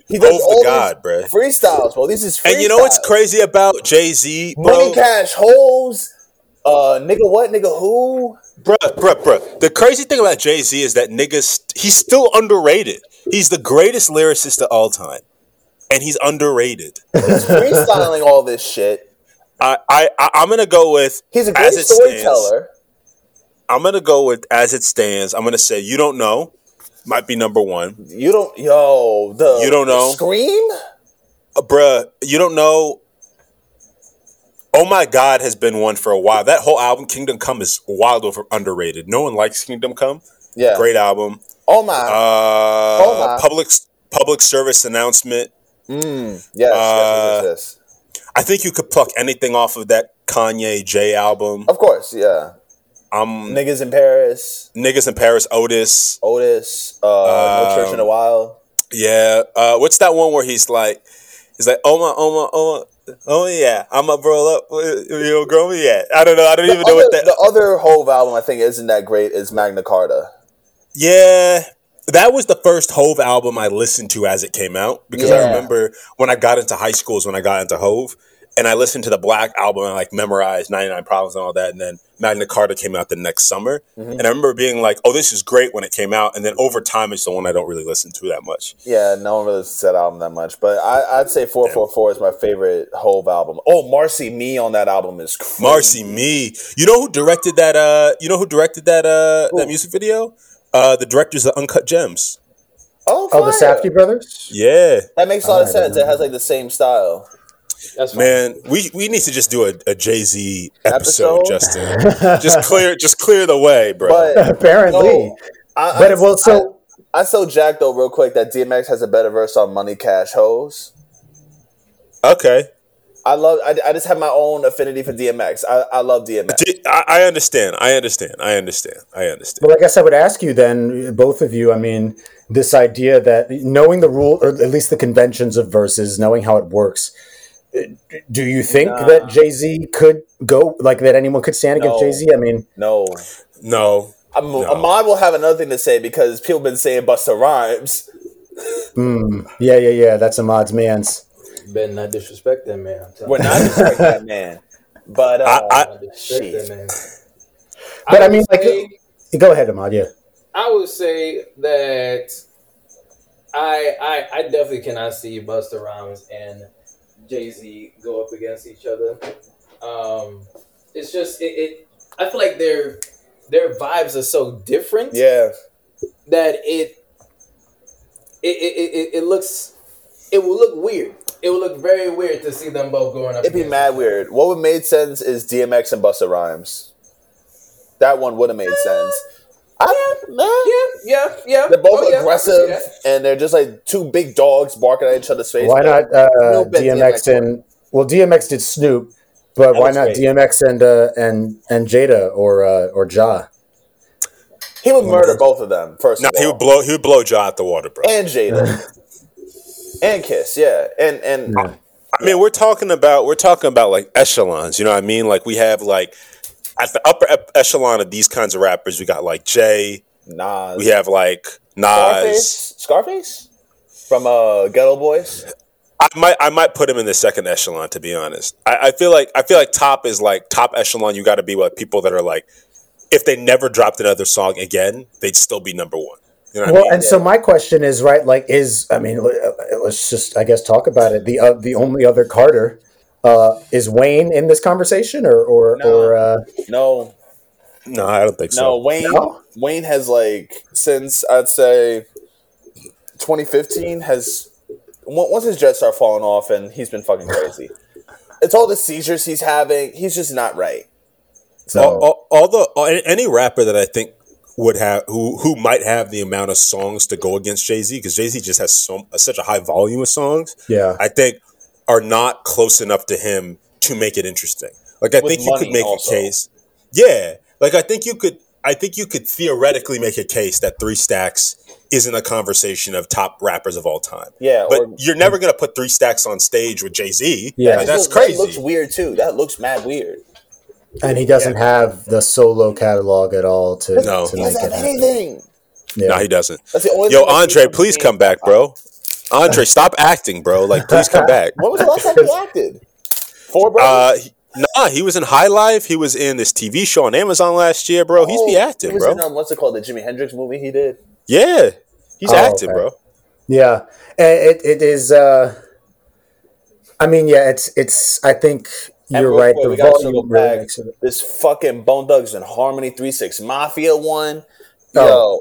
He does Hove all the god, bro. freestyles, bro. These is freestyles. And you know what's crazy about Jay Z, bro? Money Cash Hoes, uh, nigga, what, nigga, who? Bruh, bruh, bruh. The crazy thing about Jay Z is that niggas, he's still underrated. He's the greatest lyricist of all time, and he's underrated. He's freestyling all this shit. I, I, I'm gonna go with He's a great as it stands. storyteller. I'm gonna go with as it stands. I'm gonna say you don't know might be number one, You don't, yo, the You don't know? Scream. uh, bruh. You don't know. Oh my God has been one for a while. That whole album, Kingdom Come, is wild over underrated. No one likes Kingdom Come. Yeah. Great album. Oh my. Uh, Oh my. public public service announcement. mm, yes, yes, uh, yes, yes. I think you could pluck anything off of that Kanye J album. Of course, yeah. Um, Niggas in Paris, niggas in Paris, Otis. Otis, uh, No Church in a Um, While. Yeah. Uh, what's that one where he's like, he's like, oh my, oh my, oh my, oh yeah, I'm a roll up, you know, grow me yet. I don't know. I don't even The know what that. the other Hove album I think isn't that great is Magna Carta. Yeah. That was the first Hove album I listened to as it came out because I remember when I got into high school is when I got into Hove and I listened to the Black album and like memorized 99 Problems and all that. And then Magna Carta came out the next summer. Mm-hmm. And I remember being like, oh, this is great when it came out. And then over time, it's the one I don't really listen to that much. Yeah, no one really listens to that album that much, but I, I'd say 444 is my favorite Hove album. Oh, Marcy Me on that album is crazy. Marcy Me. You know who directed that? Uh, you know who directed that? Uh, that music video? Uh, the directors of Uncut Gems. Oh, Oh, the fire. Safdie brothers. Yeah, That makes a lot of I sense. don't It has like the same style. That's fine. man. We we need to just do a, a Jay Z episode, Episode? Justin. just clear just clear the way, bro. But Apparently, no, I, but I, it will. So I, I so Jack though real quick that DMX has a better verse on Money Cash Hoes. okay, I love. I, I just have my own affinity for DMX. I, I love DMX. D- I, I understand. I understand. I understand. I understand. Well, I guess I would ask you then, both of you. I mean, this idea that knowing the rule, or at least the conventions of verses, knowing how it works. uh, Do you think Nah. that Jay Z could go like that? Anyone could stand against Jay Z? I mean, No, No, I'm, No. Ahmad will have another thing to say because people have been saying Busta Rhymes. mm, yeah, yeah, yeah. That's Ahmad's man's. Better not disrespect that man. We're not disrespecting that man, but uh, I- I- Not disrespect that man. But I, would mean, like, go ahead, Ahmad. Yeah. I would say that I I, I definitely cannot see Busta Rhymes and Jay Z go up against each other. Um, it's just it, it. I feel like their their vibes are so different yeah, that it it, it, it, it looks it will look weird. It would look very weird to see them both going up. It'd be mad each weird. What would made sense is DMX and Busta Rhymes. That one would have made sense. I, man, Yeah, yeah, yeah. They're both Oh, yeah, I can see aggressive, that. and they're just like two big dogs barking at each other's face. Why not uh, Snoop DMX DMX and well DMX did Snoop, but why not great. DMX and uh, and and Jada or uh, or Ja? He would murder both of them first. No, of all. he would blow. He would blow Ja out the water, bro. and Jada and Kiss, yeah, and and Yeah. I mean, we're talking about we're talking about like echelons. You know what I mean? Like we have like at the upper echelon of these kinds of rappers, we got like Jay. Nas. We have like Nas. Scarface, Scarface from uh, Geto Boys. I might I might put him in the second echelon to be honest. I, I feel like I feel like top is like top echelon. You got to be like people that are like if they never dropped another song again, they'd still be number one. You know what I Well, mean? and so my question is right, like, is I mean, let's just I guess talk about it. The uh, the only other Carter uh, is Wayne in this conversation, or or No. or uh, No, No, I don't think no, so. Wayne. No? Wayne has like since I'd say 2015 has once his jets start falling off, and he's been fucking crazy. it's all the seizures he's having. He's just not right. so all, all, all the all, any- any rapper that I think would have who who might have the amount of songs to go against Jay Z because Jay Z just has so uh, such a high volume of songs. yeah, I think are not close enough to him to make it interesting. Like I With think you could make also. a case. Yeah, like I think you could. I think you could theoretically make a case that Three Stacks isn't a conversation of top rappers of all time. Yeah, but or- you're never gonna put Three Stacks on stage with Jay Z. Yeah. like, that's looks- crazy. That looks weird too. That looks mad weird. And he doesn't have the solo catalog at all to, No. to He make it happen. anything. Yeah. No, he doesn't. That's the only Yo, thing Andre, please from come back, bro. Andre, stop acting, bro. Like, please come back. When was the last time he acted? Four Uh, brothers. he- nah, he was in High Life. He was in this TV show on Amazon last year, bro. He's be Oh, acting, he bro. In, um, what's it called? The Jimi Hendrix movie he did. yeah, he's Oh, acting, okay. bro. Yeah, And it it is. Uh, I mean, yeah, it's it's. I think And you're right. quick, The we gotta volume really back. This fucking Bone Thugs-n-Harmony Three Six Mafia one. Oh. Yo,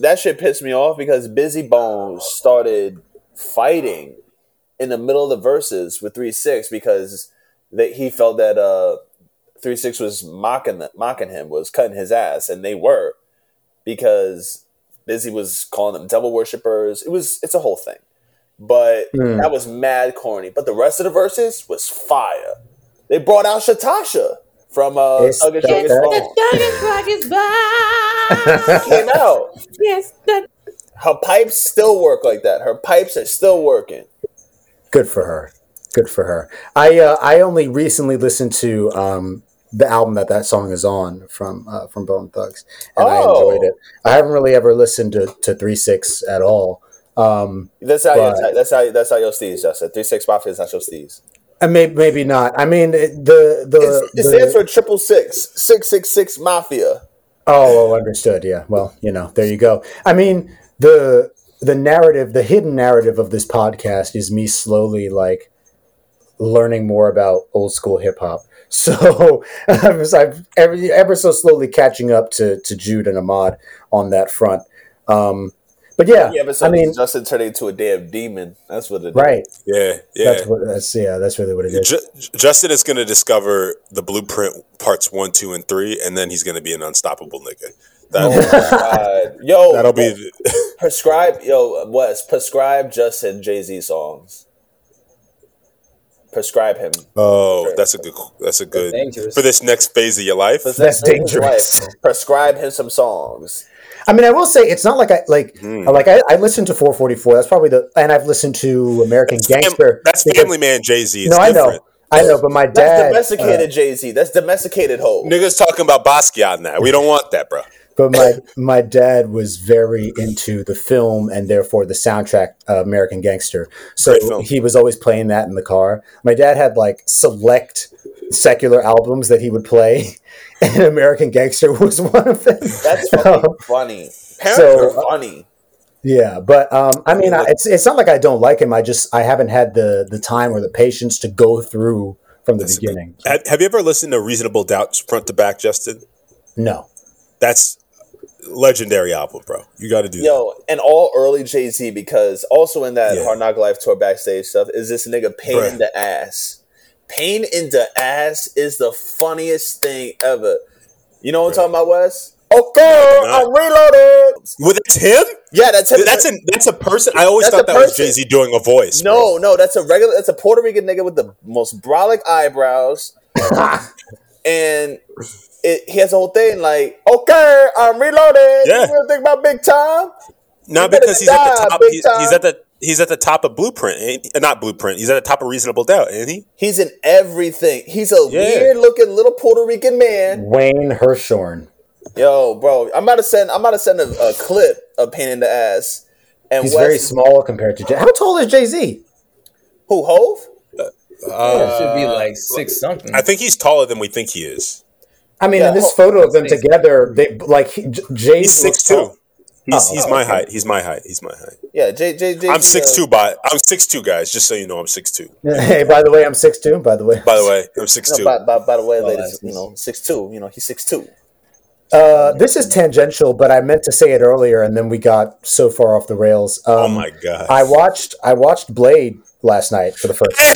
that shit pissed me off because Bizzy Bones started fighting in the middle of the verses with Three Six because that he felt that uh Three Six was mocking the, mocking him, was cutting his ass, and they were because Bizzy was calling them devil worshippers. It was it's a whole thing, but Hmm. that was mad corny. But the rest of the verses was fire. They brought out Shatasha from uh, It's Thuggish that- Thuggish that- Bone. Came out. Yes, that Her pipes still work like that. Her pipes are still working. Good for her. Good for her. I uh, I only recently listened to um, the album that that song is on from uh, from Bone Thugs, and I Oh. enjoyed it. I haven't really ever listened to to Three Six at all. Um, That's how. But- you, that's how. That's how your steez. Justin. Three six mafia is not your steez. And maybe maybe not. I mean, the the, it the- stands for triple six six six six mafia. Oh, oh, understood. Yeah. Well, you know, there you go. I mean, the the narrative, the hidden narrative of this podcast is me slowly like learning more about old school hip hop. So I was I've ever, ever so slowly catching up to to Jude and Ahmad on that front. Um, but yeah, Yeah, but I mean, Justin turned into a damn demon. That's what it is. right. Yeah, yeah. That's what that's yeah. That's really what it is. Ju- Justin is going to discover the blueprint parts one, two, and three, and then he's going to be an unstoppable nigga. Oh That, my God. Yo, that'll be. Oh, prescribe. Yo, Wes, prescribe Justin Jay Z songs. Prescribe him. Oh, that's a good. That's a good dangerous. for this next phase of your life. Let's- That's let's live his dangerous. life. Prescribe him some songs. I mean, I will say it's not like I like Hmm. like I, I listened to 444. That's probably the and I've listened to American Fam- Gangster. that's because- Family Man Jay Z. No, I know, I know, but my That's dad. domesticated Jay Z. That's domesticated hoe. Niggas talking about Basquiat now. We don't want that, bro. but my my dad was very into the film and therefore the soundtrack uh, American Gangster. So he was always playing that in the car. My dad had like select secular albums that he would play, and American Gangster was one of them. That's fucking funny. Parents So, are funny. Yeah, but um, I mean, I, it's it's not like I don't like him. I just I haven't had the the time or the patience to go through from the That's a beginning. Have, have you ever listened to Reasonable Doubt front to back, Justin? No. That's legendary album, bro. You got to do that. Yo, and all early Jay Z because also in that Yeah. Hard Knock Life tour backstage stuff is this nigga pain Bruh. in the ass. Pain in the ass is the funniest thing ever. You know what I'm talking about, Wes? Okay, not. I'm reloaded. Well, that's him. Yeah, that's him. That's a that's a person. I always That's thought a that was. Jay Z doing a voice. no, no, that's a regular. That's a Puerto Rican nigga with the most brolic eyebrows, and it, he has a whole thing like, "Okay, I'm reloaded." Yeah. You really think about big time? not because he's at the die, top. big He's, time. he's at the he's at the top of Blueprint. ain't? Uh, Not Blueprint. He's at the top of Reasonable Doubt, ain't he? He's in everything. He's a Yeah. weird looking little Puerto Rican man. Wayne Hershorn. Yo, bro, I'm about to send. I'm about to send a, a clip of pain in the ass. And He's Wes, very small compared to Jay. How tall is Jay Z? who Hove? It should be like six something. I think he's taller than we think he is. I mean, Yeah, in this Ho- photo of them together, they like he- J- Jay. He's six two. He's he's Oh, my okay. height. He's my height. He's my height. Yeah, J J J. I'm six two. By I'm six two, guys. Just so you know, I'm six two. Hey, by the way, I'm six two. By the way, By the way, I'm six two. by, by, by the way, Oh, ladies, that's- you know, six two. You know, he's six two. uh, this is tangential, but I meant to say it earlier, and then we got so far off the rails. Um, Oh my god! I watched I watched Blade last night for the first time.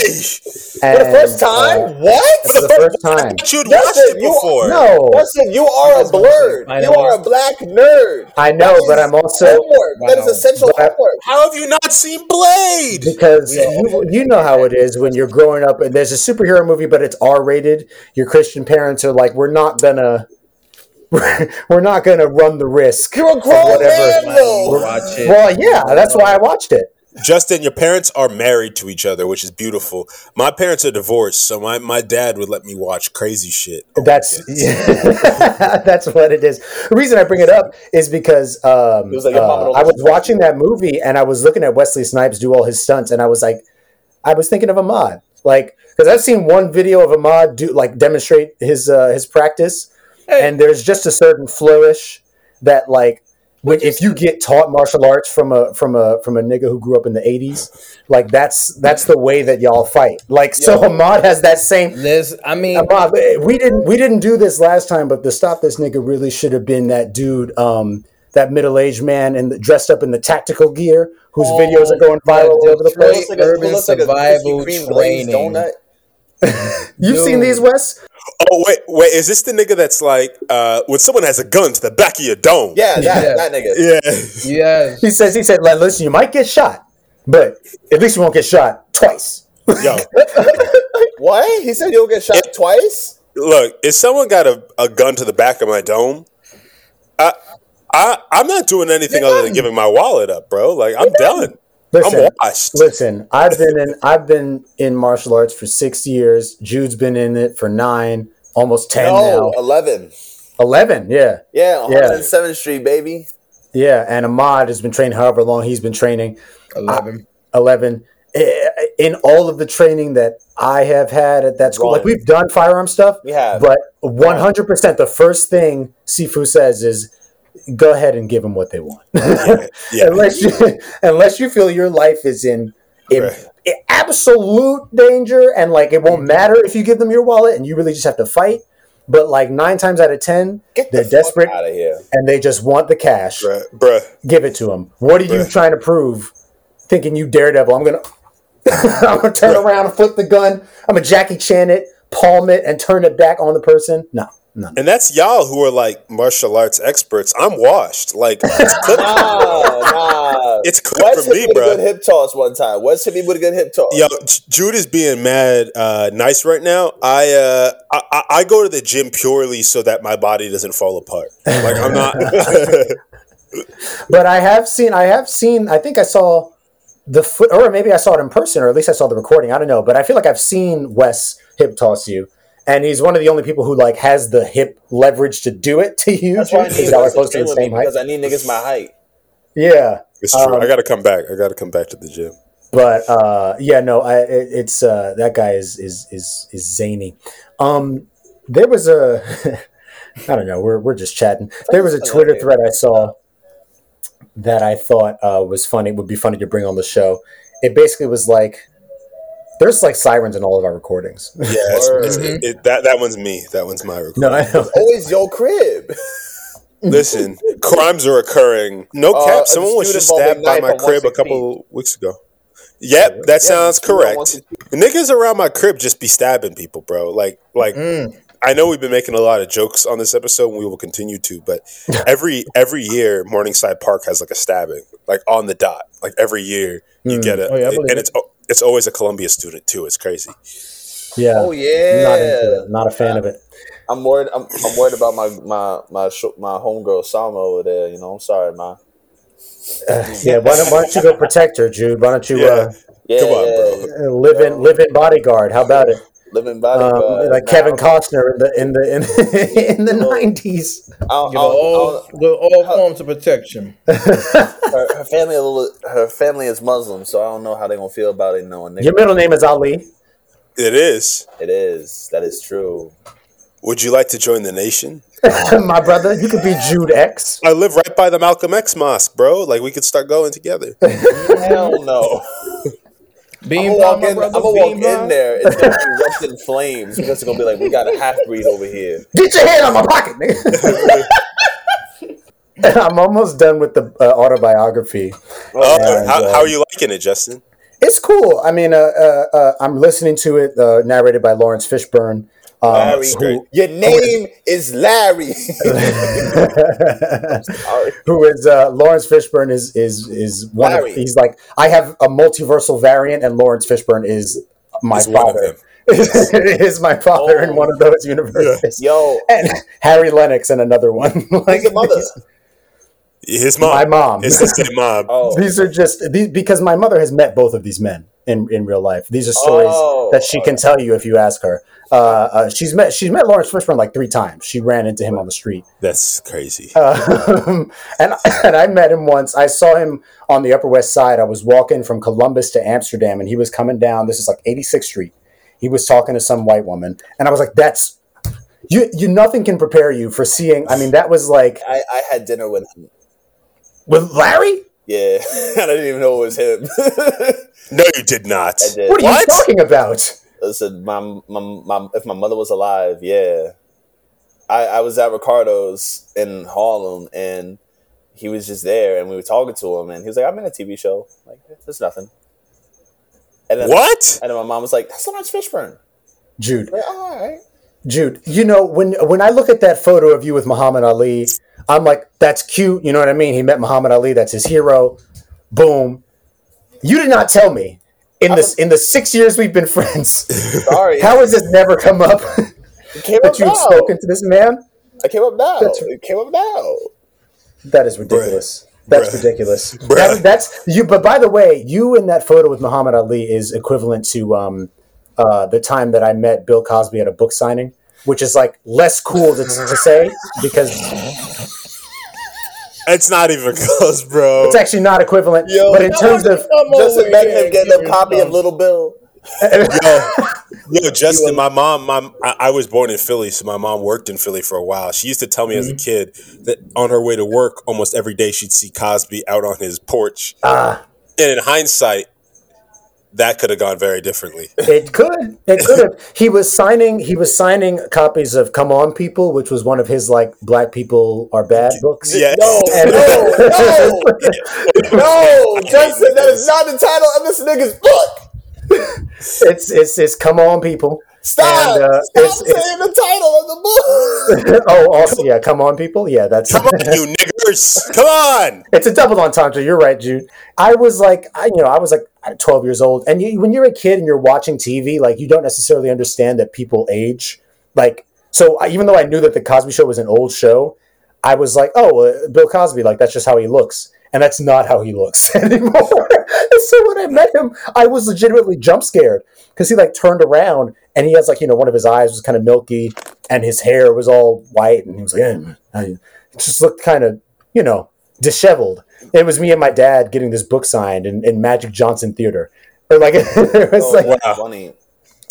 Hey, For the first time? uh, what? for the first time. you'd That's watched it, it you- before. No, Listen, you are a blurred. You are a black nerd. I know, but I'm also homework. That is essential But I- homework. How have you not seen Blade? because Yeah. you, you know how it is when you're growing up and there's a superhero movie, but it's R rated. Your Christian parents are like, we're not gonna. We're not going to run the risk. You're a grown whatever- man, though. Watch it. Well, yeah, that's why I watched it. Justin, your parents are married to each other, which is beautiful. My parents are divorced, so my, my dad would let me watch crazy shit. That's weekends. that's what it is. The reason I bring it up is because um, was like uh, I was watching that movie and I was looking at Wesley Snipes do all his stunts, and I was like, I was thinking of Ahmad, like because I've seen one video of Ahmad do like demonstrate his uh, his practice, and there's just a certain flourish that like. When, if you get taught martial arts from a from a from a nigga who grew up in the '80s, like that's that's the way that y'all fight. Like so, Yo. Ahmad has that same This, I mean, Bob, eh, we didn't we didn't do this last time, but the stop this nigga really should have been that dude, um, that middle aged man and dressed up in the tactical gear, whose Oh, videos are going viral all over the place. Like a- Urban looks like a Survival Krispy Kreme glazed Training. donut. You've seen these, Wes? Oh wait, wait, is this the nigga that's like uh, when someone has a gun to the back of your dome? Yeah, that, Yeah. that nigga. yeah. yes. He says he said, like, listen, you might get shot, but at least you won't get shot twice. Yo, What? He said you'll get shot twice? look, if someone got a, a gun to the back of my dome, I, I I'm not doing anything You're other than giving my wallet up, bro. Like I'm done. Listen, I'm washed. listen. I've been in I've been in martial arts for six years. Jude's been in it for nine, almost ten No, now. 11. Eleven, yeah. Yeah, Yeah. 107th Street, baby. Yeah, and Ahmad has been training however long he's been training. Eleven. 11 Eh, in all of the training that I have had at that school. Run. Like we've done firearm stuff, We have. but 100% the first thing Sifu says is go ahead and give them what they want. Yeah. unless you unless you feel your life is in, in Right. in absolute danger and like it won't mm-hmm. matter if you give them your wallet and you really just have to fight. But like 9 times out of 10, Get they're the desperate out of here. and they just want the cash. Bruh, bruh. Give it to them. What are you trying to prove? Thinking you daredevil. I'm gonna I'm gonna turn around and flip the gun. I'm gonna Jackie Chan it, palm it, and turn it back on the person. No, no. And that's y'all who are like martial arts experts. I'm washed. Like it's clip, Nah, nah. it's clip Wes for hit me, me with a bro. good hip toss one time. Wes hit me with a good hip toss. Yo, J- Jude is being mad uh, nice right now. I, uh, I I I go to the gym purely so that my body doesn't fall apart. Like I'm not. But I have seen. I have seen. I think I saw the foot, or maybe I saw it in person, or at least I saw the recording. I don't know, but I feel like I've seen Wes hip toss you, and he's one of the only people who like has the hip leverage to do it to you. That's why I because need y'all are Wes to close to the same height. because I need niggas my height. Yeah, it's true. Um, I got to come back. I got to come back to the gym. but uh, yeah, no, I, it, it's uh, that guy is is is is zany. Um, there was a, I don't know, we're we're just chatting. There was a Twitter thread I saw that I thought uh, was funny. Would be funny to bring on the show. It basically was like, there's like sirens in all of our recordings. Yeah, it's, Word. it's, it, it- that that one's me. That one's my record. no, I know. Always your crib. Listen, crimes are occurring. No Uh, cap. Someone was just stabbed by my crib a 116. couple weeks ago. Yep, that sounds correct. Niggas around my crib just be stabbing people, bro. Like, like Mm. I know we've been making a lot of jokes on this episode, and we will continue to. But every every year, Morningside Park has like a stabbing, like on the dot. Like every year, you Hmm. get a, Oh, yeah, I believe and it. it's it's always a Columbia student too. It's crazy. Yeah. Oh Not into yeah. it. Not a fan of it. I'm worried. I'm, I'm worried about my my my sh- my homegirl Salma over there. You know, I'm sorry, man. Uh, yeah. Why don't, why don't you go protect her, Jude? Why don't you uh, Yeah, Come on, bro. live in live in bodyguard? How about it? Living bodyguard. Um, like Kevin I don't- Costner in the in the in, in the nineties. I don't- her all, with all forms of protection. her, her family a little. Her family is Muslim, so I don't know how they're gonna feel about it knowing Your middle name is Ali. It is. It is. That is true. Would you like to join the nation? My brother, you could be Jude X. I live right by the Malcolm X mosque, bro. Like we could start going together. Hell no. I'm gonna walk in. I'm gonna walk in there. It's gonna erupt in flames because it's gonna be like we got a half breed over here. Get your hand on my pocket, nigga. I'm almost done with the uh, autobiography. Oh, And, how, uh, how are you liking it, Justin? It's cool. I mean, uh, uh, uh, I'm listening to it, uh, narrated by Laurence Fishburne. Um, who, your name is Larry. Who is uh, Laurence Fishburne is is is one of Larry. he's like I have a multiversal variant, and Laurence Fishburne is my He's of father. is my father in Oh. one of those universes. Yo, And Harry Lennix in another one. like your mother? His mom. My mom. His sister mom. Oh, These are just these because my mother has met both of these men in, in real life. These are stories Oh. that she can tell you if you ask her. Uh, uh, she's met she's met Laurence Fishburne like three times. She ran into him on the street. That's crazy. Um, and and I met him once. I saw him on the Upper West Side. I was walking from Columbus to Amsterdam, and he was coming down. This is like 86th Street. He was talking to some white woman, and I was like, "That's you. You nothing can prepare you for seeing." I mean, that was like I, I had dinner with him. with Larry. Yeah, I didn't even know it was him. No, you did not. I did. What are What? you talking about? Listen, my, my, my, if my mother was alive, yeah. I, I was at Ricardo's in Harlem and he was just there and we were talking to him and he was like, I'm in a TV show. Like, there's nothing. And then, What? And then my mom was like, that's Laurence Fishburne. Jude, like, oh, all right. Jude, you know when when I look at that photo of you with Muhammad Ali, I'm like, that's cute. You know what I mean? He met Muhammad Ali. That's his hero. Boom. You did not tell me in this in the six years we've been friends. Sorry. How has this never come up it came up that you've now. spoken to this man? I came up now. That's- It came up now. That is ridiculous. That's Bruh. ridiculous. Bruh. That- that's you. But by the way, you in that photo with Muhammad Ali is equivalent to um, uh, the time that I met Bill Cosby at a book signing, which is like less cool to, to say because It's not even close, bro. it's actually not equivalent. Yo, but in terms of Just imagine him getting a copy of Little Bill. Yo, yo, Justin, my mom, my I, I was born in Philly, so my mom worked in Philly for a while. She used to tell me as a kid that on her way to work, almost every day she'd see Cosby out on his porch. ah, And in hindsight, that could have gone very differently. it could, it could have. He was signing. He was signing copies of "Come On, People," which was one of his like "Black People Are Bad" books. Yes. No, And- no, no, no, Justin, that is not the title of this nigga's book. it's it's it's "Come On, People." Stop! And, uh, Stop it's- it's- saying the title of the book. oh, also, yeah, "Come On, People." Yeah, that's Come on, you niggers! Come on! It's a double entendre. You're right, Jude. I was like, I, you know, I was like 12 years old, and you, when you're a kid and you're watching TV, like you don't necessarily understand that people age. Like, so I, even though I knew that the Cosby Show was an old show, I was like, oh, uh, Bill Cosby, like that's just how he looks, and that's not how he looks anymore. And so when I met him, I was legitimately jump scared because he like turned around and he has like you know one of his eyes was kind of milky and his hair was all white, and he was like, I, it just looked kind of you know disheveled. It was me and my dad getting this book signed in, in Magic Johnson Theater. Or like it was Oh, like wow. funny.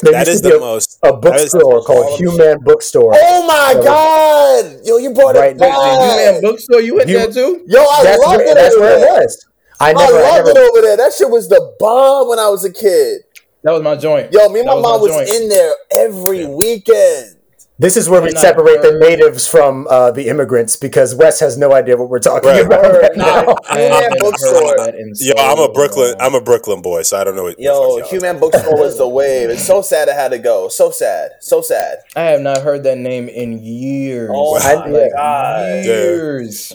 there That used is to be the a, most. a that is the bookstore called Hue-Man Bookstore. Oh my god! Yo, you brought Right. it The- You back. man bookstore, you went You- there too? Yo, I That's loved where, it that's where it was. I I never, I loved never it over there. That shit was the bomb when I was a kid. That was my joint. Yo, me and my That mom my was joint. in there every weekend. This is where we separate the natives from uh, the immigrants because Wes has no idea what we're talking Right. about. Right now. I Human haven't bookstore. heard that in Yo, so I'm a Brooklyn. I'm a Brooklyn boy, so I don't know what. Yo, fuck y'all- Hue-Man Bookstore was the wave. It's so sad I had to go. So sad. So sad. I have not heard that name in years. Oh my like God. years.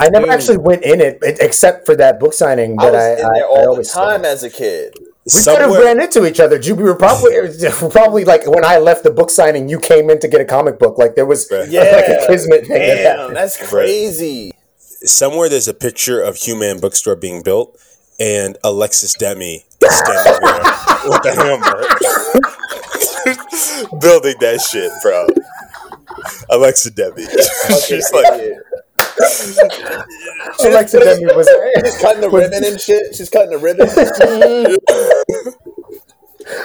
I never Dude. actually went in it except for that book signing I was I, in there I all the always saw. time as a kid. We could have ran into each other. Ju- We were probably probably like when I left the book signing, you came in to get a comic book. Like there was Right. Yeah. like a kismet thing. Damn, happened. that's crazy. somewhere there's a picture of Hue-Man Bookstore being built, and Alexis Demie standing there with a hammer, building that shit, bro. Alexa Demie, she's like, Idiot. Alexa Demie was She's cutting the ribbon and shit. She's cutting the ribbon.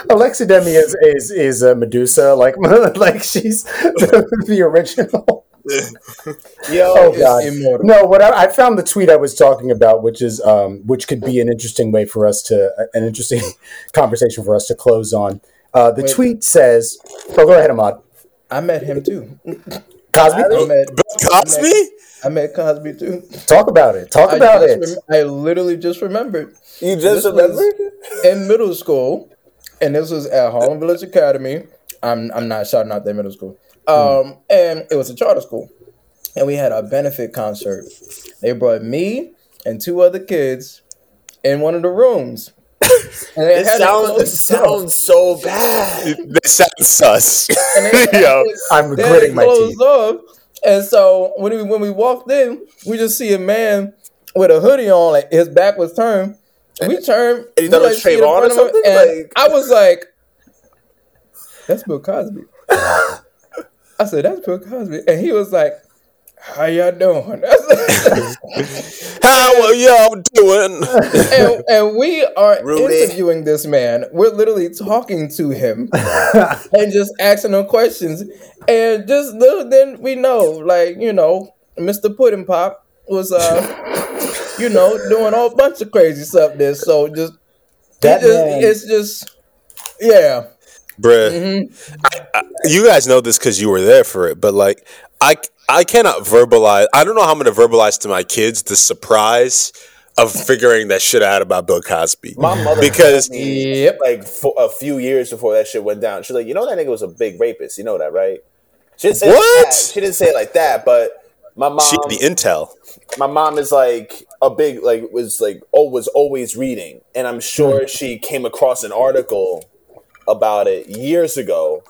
Alexa Demie is is is a Medusa. Like like she's the, the original. Yo, Oh god. immortal. No, what I, I found the tweet I was talking about, which is um, which could be an interesting way for us to an interesting conversation for us to close on. Uh, the Wait. tweet says, "Oh, go ahead, Ahmad. I met him too. Cosby, I met Bill Cosby. I met Cosby too. talk about it. Talk I about it. rem- I literally just remembered you just This remembered? in middle school, and this was at Harlem Village Academy. I'm I'm not shouting out their middle school. Um, and it was a charter school, and we had a benefit concert. They brought me and two other kids in one of the rooms. And they This had it sounds, closed this sounds so bad. This sounds sus. and Yo, it- I'm they gritting my closed teeth. off. And so when we when we walked in, we just see a man with a hoodie on, like his back was turned. We turned. And you thought we, it was see it in Trayvon or front him, something? and Like- I was like, "That's Bill Cosby." I said, "That's Bill Cosby," and he was like, "How y'all doing?" how are y'all doing? and, and we are Rudy. interviewing this man. We're literally talking to him and just asking him questions. And just little then we know, like, you know, Mr. Pudding Pop was uh you know, doing all bunch of crazy stuff there. So just That it just- it's just yeah. Bruh, Mhm. I, I, you guys know this because you were there for it, but like, I I cannot verbalize. I don't know how I'm going to verbalize to my kids the surprise of figuring that shit out about Bill Cosby. My mother Because- Yep. like for a few years before that shit went down. She's like, you know that nigga was a big rapist. You know that, right? She didn't say it like What? that. She didn't say it like that, but my mom, She had the intel. my mom is like a big like was like oh was always reading, and I'm sure mm. she came across an article about it years ago,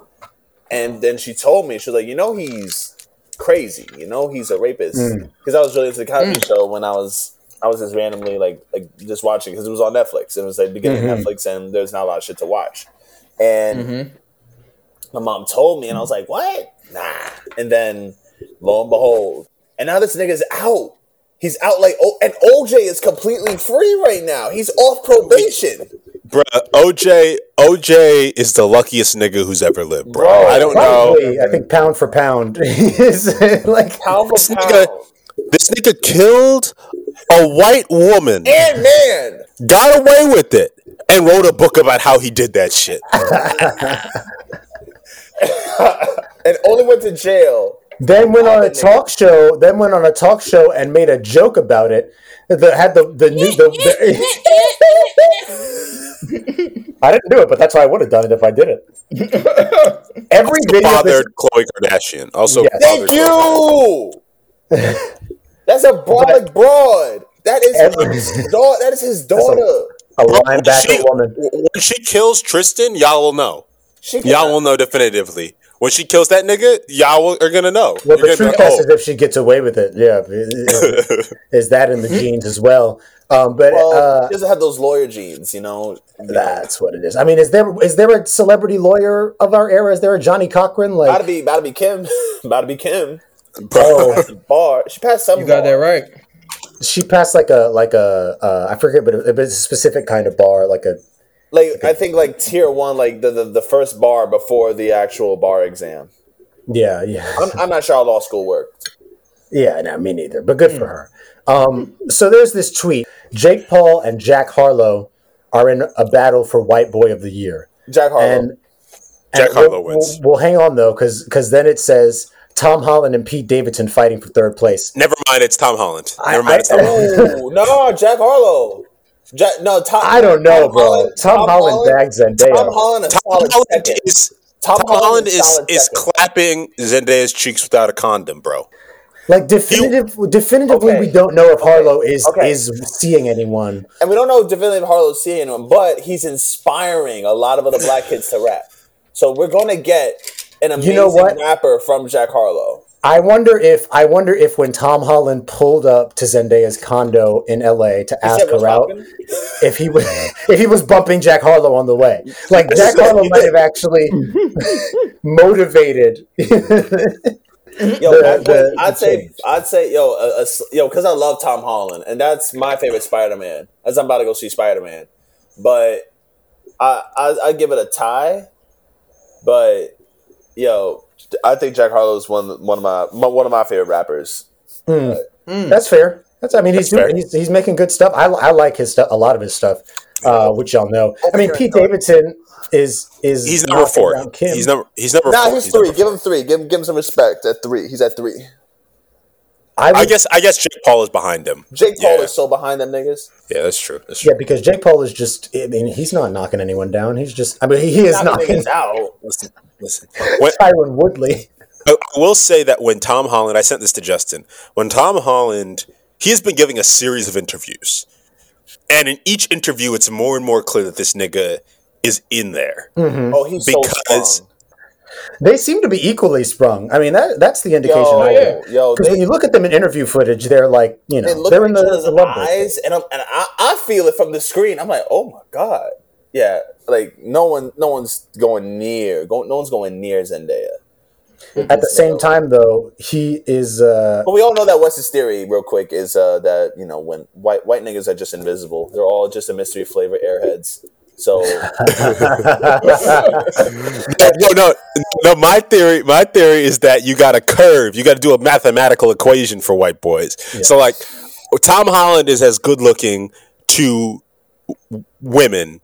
and then she told me she was like, you know, he's crazy. You know, he's a rapist mm. because I was really into the Cosby mm. Show when I was. I was just randomly like, like just watching because it was on Netflix. It was like beginning of mm-hmm. Netflix, and there's not a lot of shit to watch. And Mhm. my mom told me, and I was like, "What? Nah." And then, lo and behold, and now this nigga's out. He's out like, oh, and OJ is completely free right now. He's off probation. Bruh, OJ OJ is the luckiest nigga who's ever lived, bro. Bro, I don't know. I think pound for pound is uh, like Pound This for nigga, this nigga killed a white woman, And man, got away with it, and wrote a book about how he did that shit. and only went to jail. then went on a talk show. Then went on a talk show and made a joke about it. The, had the the new the, the I didn't do it, but that's why I would have done it if I did it. Every video, Fathered Khloe Kardashian. Also, Yes. Thank you. That's a broad broad. That is Every- his daughter. That is his daughter. a She- linebacker woman. When she kills Tristan, y'all will know. She Y'all will know definitively. When she kills that nigga, y'all are gonna know. Well, You're the gonna true like, test is if she gets away with it. Yeah, is, is that in the genes as well? Um, but Well, uh, she doesn't have those lawyer genes, you know. that's what it is. I mean, is there is there a celebrity lawyer of our era? Is there a Johnnie Cochran? Like, About to Like, be, about to be Kim. about to be Kim. oh, Bar. She passed some. You got that right. she passed like a like a uh, I forget, but it was a specific kind of bar, like a Like I think like tier one, like the, the the first bar before the actual bar exam. yeah, yeah. I'm, I'm not sure how law school worked. Yeah, no, me neither. But good for her. Um, so there's this tweet: Jake Paul and Jack Harlow are in a battle for White Boy of the Year, Jack Harlow. and Jack And Harlow we'll, wins. We'll, we'll hang on though, because because then it says Tom Holland and Pete Davidson fighting for third place. Never mind, it's Tom Holland. I- Never mind, it's Tom I- Holland. Oh no, Jack Harlow. Jack, no, Tom. I don't know, Tom bro. Holland- Tom, Holland, bagged Zendaya. Tom Holland, a Tom solid Holland is Tom Tom, Holland Holland is is second. clapping Zendaya's cheeks without a condom, bro. Like definitive, definitively, Okay. we don't know if Harlow is Okay. is seeing anyone. and we don't know if definitive Harlow's seeing anyone, but he's inspiring a lot of other black kids to rap. So we're gonna get an amazing You know what? rapper from Jack Harlow. I wonder if I wonder if when Tom Holland pulled up to Zendaya's condo in L.A. to ask her out, poppin'?" if he was if he was bumping Jack Harlow on the way, like Jack Harlow might have actually motivated. Yo, the- the- I'd the say, change. I'd say, yo, a, a, yo, because I love Tom Holland, and that's my favorite Spider Man. As I'm about to go see Spider Man, but I, I, I give it a tie. But yo, I think Jack Harlow is one, one of my, my, one of my favorite rappers. Hmm. Mm. That's fair. That's I mean he's doing he's, he's making good stuff. I, I like his stuff a lot of his stuff, uh, which y'all know. I mean Pete Davidson is is He's number four. He's number he's number Nah, four. he's He's three. number Give him three. Give, him give him some respect at three. He's at three. I, would, I guess I guess Jake Paul is behind them. Jake Paul Yeah. is so behind them niggas. Yeah, that's true. That's true. yeah because Jake Paul is just I mean he's not knocking anyone down. He's just I mean he, he is Knocking knocking niggas out. Listen, listen. When, Tyron Woodley. I I will say that when Tom Holland, I sent this to Justin. When Tom Holland, he has been giving a series of interviews, and in each interview, it's more and more clear that this nigga is in there. Mm-hmm. Oh, he's Because- strong. They seem to be equally sprung. I mean that that's the indication. Yo, get. yo, Because when you look at them in interview footage, they're like you they know look they're in the, the eyes, and and I, I feel it from the screen. I'm like, oh my god, yeah. Like no one, no one's going near. Go, no one's going near Zendaya. At the same time, though, he is. Uh, But we all know that Wes's theory, real quick, is uh, that you know when white white niggas are just invisible. They're all just a mystery flavor airheads. So No, no, no. My theory, my theory is that you got a curve. You got to do a mathematical equation for white boys. So, like, Tom Holland is as good looking to w- women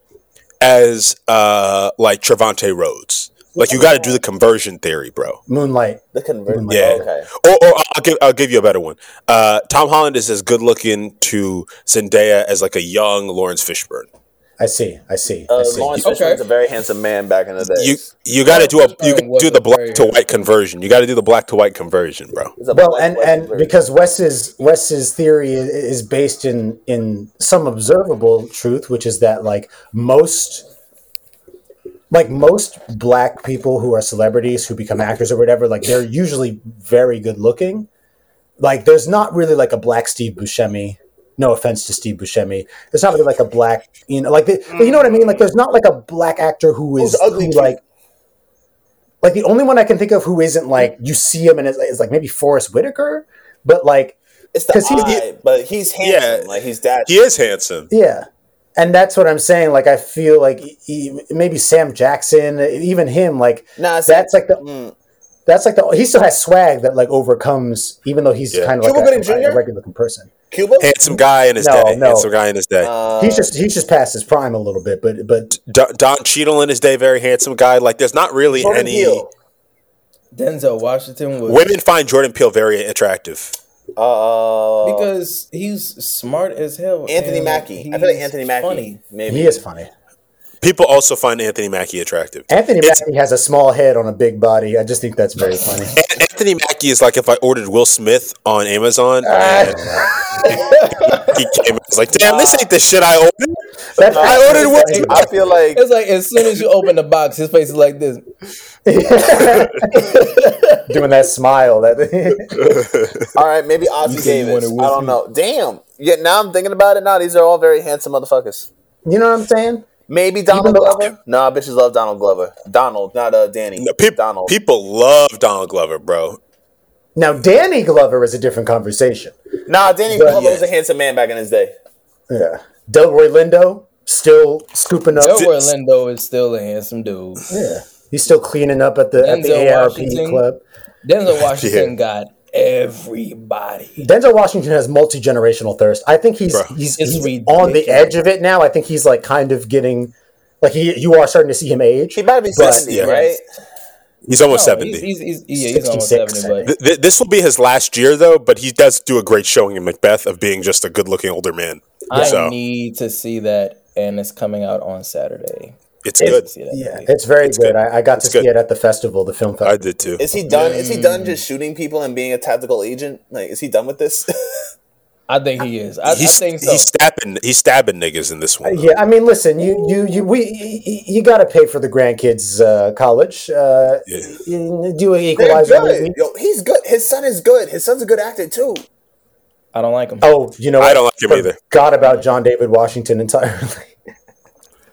as uh like Trevante Rhodes. Like, you got to do the conversion theory, bro. Moonlight. the conversion. Yeah. Okay. Or, or I'll give I'll give you a better one. Uh, Tom Holland is as good looking to Zendaya as like a young Laurence Fishburne. I see. I see. I Uh, see. Laurence Okay. Fishburne's a very handsome man back in the day. You you got to do a you Fishburne got to do the black to white conversion. You got to do the black to white conversion, bro. Well, and and conversion. because Wes's Wes's theory is based in in some observable truth, which is that like most like most black people who are celebrities who become actors or whatever, like they're usually very good looking. Like there's not really like a black Steve Buscemi. No offense to Steve Buscemi. There's not really like a black, you know, like the, but you know what I mean. Like there's not like a black actor who is ugly who, like like the only one I can think of who isn't like you see him and it's, is like maybe Forest Whitaker, but like it's the 'cause he's- eye, but he's handsome. Yeah. Like he's that. He is handsome. yeah, and that's what I'm saying. Like I feel like he, maybe Sam Jackson, even him, like Nah, that's like the Mm. that's like the he still has swag that like overcomes even though he's Yeah. kind of like Cuba a, Gooding a regular looking person. Cuba. Handsome guy in his No, day. no. Handsome guy in his day. Uh, he's just he's just past his prime a little bit, but but Don, Don Cheadle in his day, very handsome guy. Like, there's not really Jordan any Peele. Denzel Washington was women find Jordan Peele very attractive. Uh, because he's smart as hell. Anthony Mackie. I feel like Anthony Mackie. Funny. Maybe he is funny. People also find Anthony Mackie attractive. Anthony It's- Mackie has a small head on a big body. I just think that's very funny. Anthony Mackie is like if I ordered Will Smith on Amazon. Ah. and he came and was like, "Damn, this ain't the shit I ordered." That's I ordered Will. I feel like It's like as soon as you open the box, his face is like this. doing that smile. That all right. Maybe Oscar You say Davis. I don't know. Damn. Yeah. Now I'm thinking about it. Now these are all very handsome motherfuckers. you know what I'm saying? Maybe Donald Even though- Glover. Nah, bitches love Donald Glover. Donald, not uh Danny. No, peop- Donald. People love Donald Glover, bro. Now Danny Glover is a different conversation. Nah, Danny But- Glover was a handsome man back in his day. Yeah, Delroy Lindo still scooping up. Delroy Lindo is still a handsome dude. Yeah, he's still cleaning up at the at the ARP Washington. club. Denzel Washington got everybody. Denzel Washington has multi generational thirst. I think he's Bro. he's, he's on the edge of it now. I think he's like kind of getting Like he, you are starting to see him age. He might be But- seventy, yeah. right? He's almost No, seventy. He's, he's, he's, yeah, he's almost 66, seventy, but Th- th- this will be his last year though, but he does do a great showing in Macbeth of being just a good-looking older man. I So need to see that, and it's coming out on Saturday. It's I good. to Yeah, movie. it's very It's good. good. I, I got It's to see it at the festival, the film festival. I did too. Is he done? Is he done just shooting people and being a tactical agent? Like, is he done with this? I think he is. I, I He's, think so. he's stabbing he's stabbing niggas in this one. though. Yeah, I mean, listen, you, you, you, we, you, you got to pay for the grandkids' uh, college. Uh, Yeah. do an They're equalizer good. movie. Yo, he's good. His son is good. His son's a good actor too. I don't like him. Oh, you know, I what? don't like him either. Forgot about John David Washington entirely.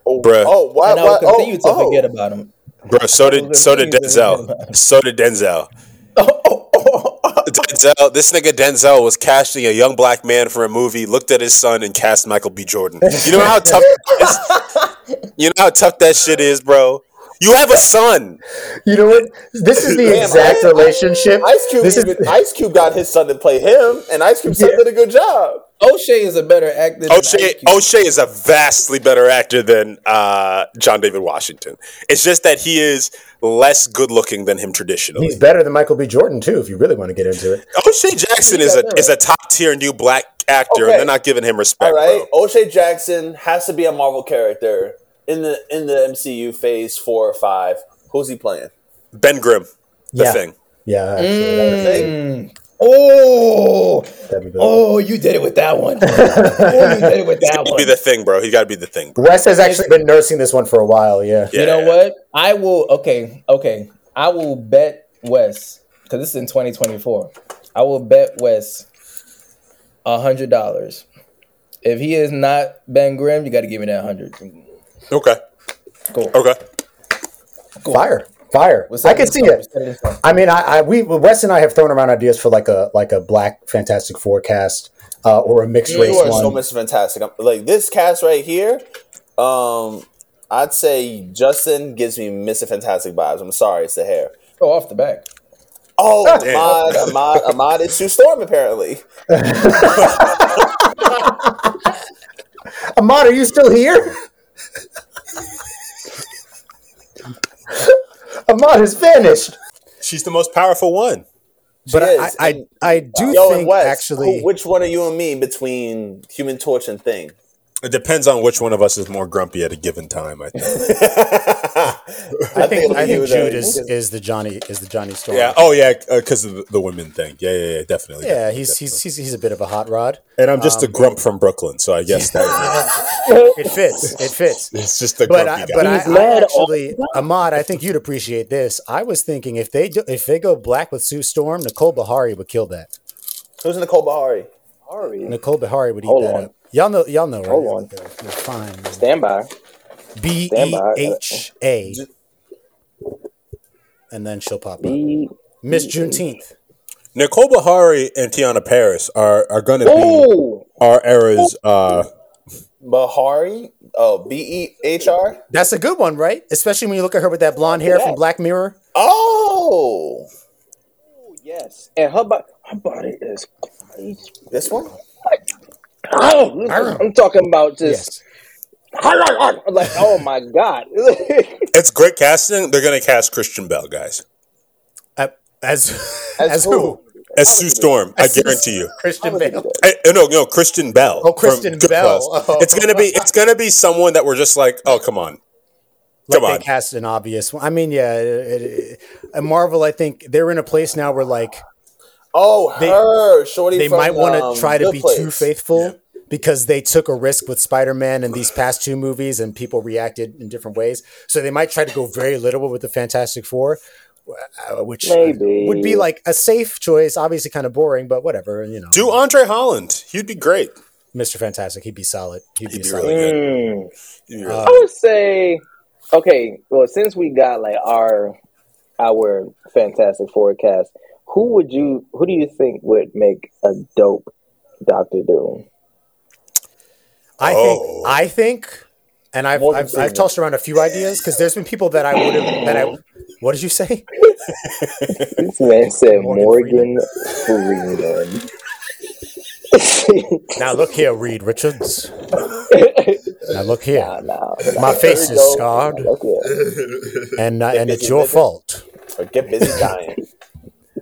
Oh, Bruh. oh, what? and I will what? continue oh, to oh. forget about him. Bro, so did so did Continue to forget about Denzel. So did Denzel. Oh, oh, oh. Denzel, this nigga Denzel was casting a young black man for a movie, looked at his son and cast Michael B. Jordan. You know how tough that is? You know how tough that shit is, bro? You have a son. you know what? This is the Damn, exact I- relationship. Ice Cube, This is Ice Cube got his son to play him, and Ice Cube son Yeah. did a good job. O'Shea is a better actor. Than O'Shea, Ice Cube. O'Shea is a vastly better actor than uh, John David Washington. It's just that he is less good looking than him traditionally. He's better than Michael B. Jordan too, if you really want to get into it. O'Shea Jackson is a is a top tier new black actor, Okay. and they're not giving him respect. All right, bro. O'Shea Jackson has to be a Marvel character in the in the MCU Phase Four or Five. Who's he playing? Ben Grimm, the Yeah. thing. Yeah, actually, Mm. Oh, that'd be good. oh, you did it with that one. oh, you did it with that got to one. be the thing, bro. He got to be the thing. Bro. Wes has actually been nursing this one for a while. Yeah. Yeah. You know what? I will. Okay, okay. I will bet Wes because this is in 2024. I will bet Wes a hundred dollars. If he is not Ben Grimm, you got to give me that hundred. Okay. Cool. Okay. Fire, fire. I up? can see it. What's up? What's up? I mean, I, I we Wes and I have thrown around ideas for like a like a black Fantastic forecast uh, or a mixed You race are so one. much fantastic. I'm- Like this cast right here, um, I'd say Justin gives me Mr. Fantastic vibes. I'm sorry, it's the hair. Oh, off the back. Oh, Damn. Ahmad, Ahmad, Ahmad is Sue Storm apparently. Ahmad, are you still here? Ahmad has vanished. She's the most powerful one. But She I, is. I, And- I do Yo, think Wes, actually. who- which one are you and me between Human Torch and Thing? It depends on which one of us is more grumpy at a given time. I think. I think it'll I think. Jude is, is the Johnny is the Johnny Storm. Yeah. Oh yeah, uh, because of the, the women thing. Yeah, yeah, yeah. Definitely. yeah. definitely, He's definitely. he's, he's he's a bit of a hot rod. and I'm just a um, grump from Brooklyn, so I guess that It fits. It fits. it's just a But grumpy I, guy. but I, He's I mad actually, Ahmad, I think you'd appreciate this. I was thinking if they do, if they go black with Sue Storm, Nicole Beharie would kill that. Who's Nicole Beharie? Sorry. Nicole Beharie would eat Hold that on. up. Y'all know, y'all know, right? Hold on. You're fine. Stand by. B Stand E by. H A, and then she'll pop up. Miss Juneteenth. Nicole Beharie and Teyonah Parris are are going to be Oh, our era's. Uh, Beharie? Oh, B E H R? That's a good one, right? Especially when you look at her with that blonde hair from Black Mirror. Oh, yes. And her, bo- her body is crazy. this one? Oh, I'm talking about just Yes. like, oh my god. it's great casting. They're going to cast Christian Bell, guys, Uh, as as, who? who? as Sue Storm. I As Sue- guarantee you. Christian Bale. I, uh, no, no, Christian Bell. Oh, Christian Bell. Oh. It's gonna be it's gonna be someone that we're just like, oh come on, Like come they on. cast an obvious one. I mean, yeah, it, it, Marvel, I think they're in a place now where like Oh, They- her. Shorty they from, might want to um, try to be Place. too faithful because they took a risk with Spider-Man in these past two movies and people reacted in different ways. So they might try to go very literal with the Fantastic Four, uh, which Maybe. would be like a safe choice. Obviously, kind of boring, but whatever. You know, Do Andre Holland. He'd be great. Mr. Fantastic, he'd be solid. He'd, be, He'd be solid. really good. Mm. He'd really Uh, I would say, okay. Well, since we got like our our Fantastic Forecast, who would you? Who do you think would make a dope Doctor Doom? I Oh. think. I think. And I've, Morgan I've, I've tossed around a few ideas because there's been people that I would have that I. What did you say? This man said Morgan Morgan Freeman. Now look here, Reed Richards. Now look here. Nah, nah, My face is go. scarred, Look and uh, and it's your living. fault. Or get busy dying.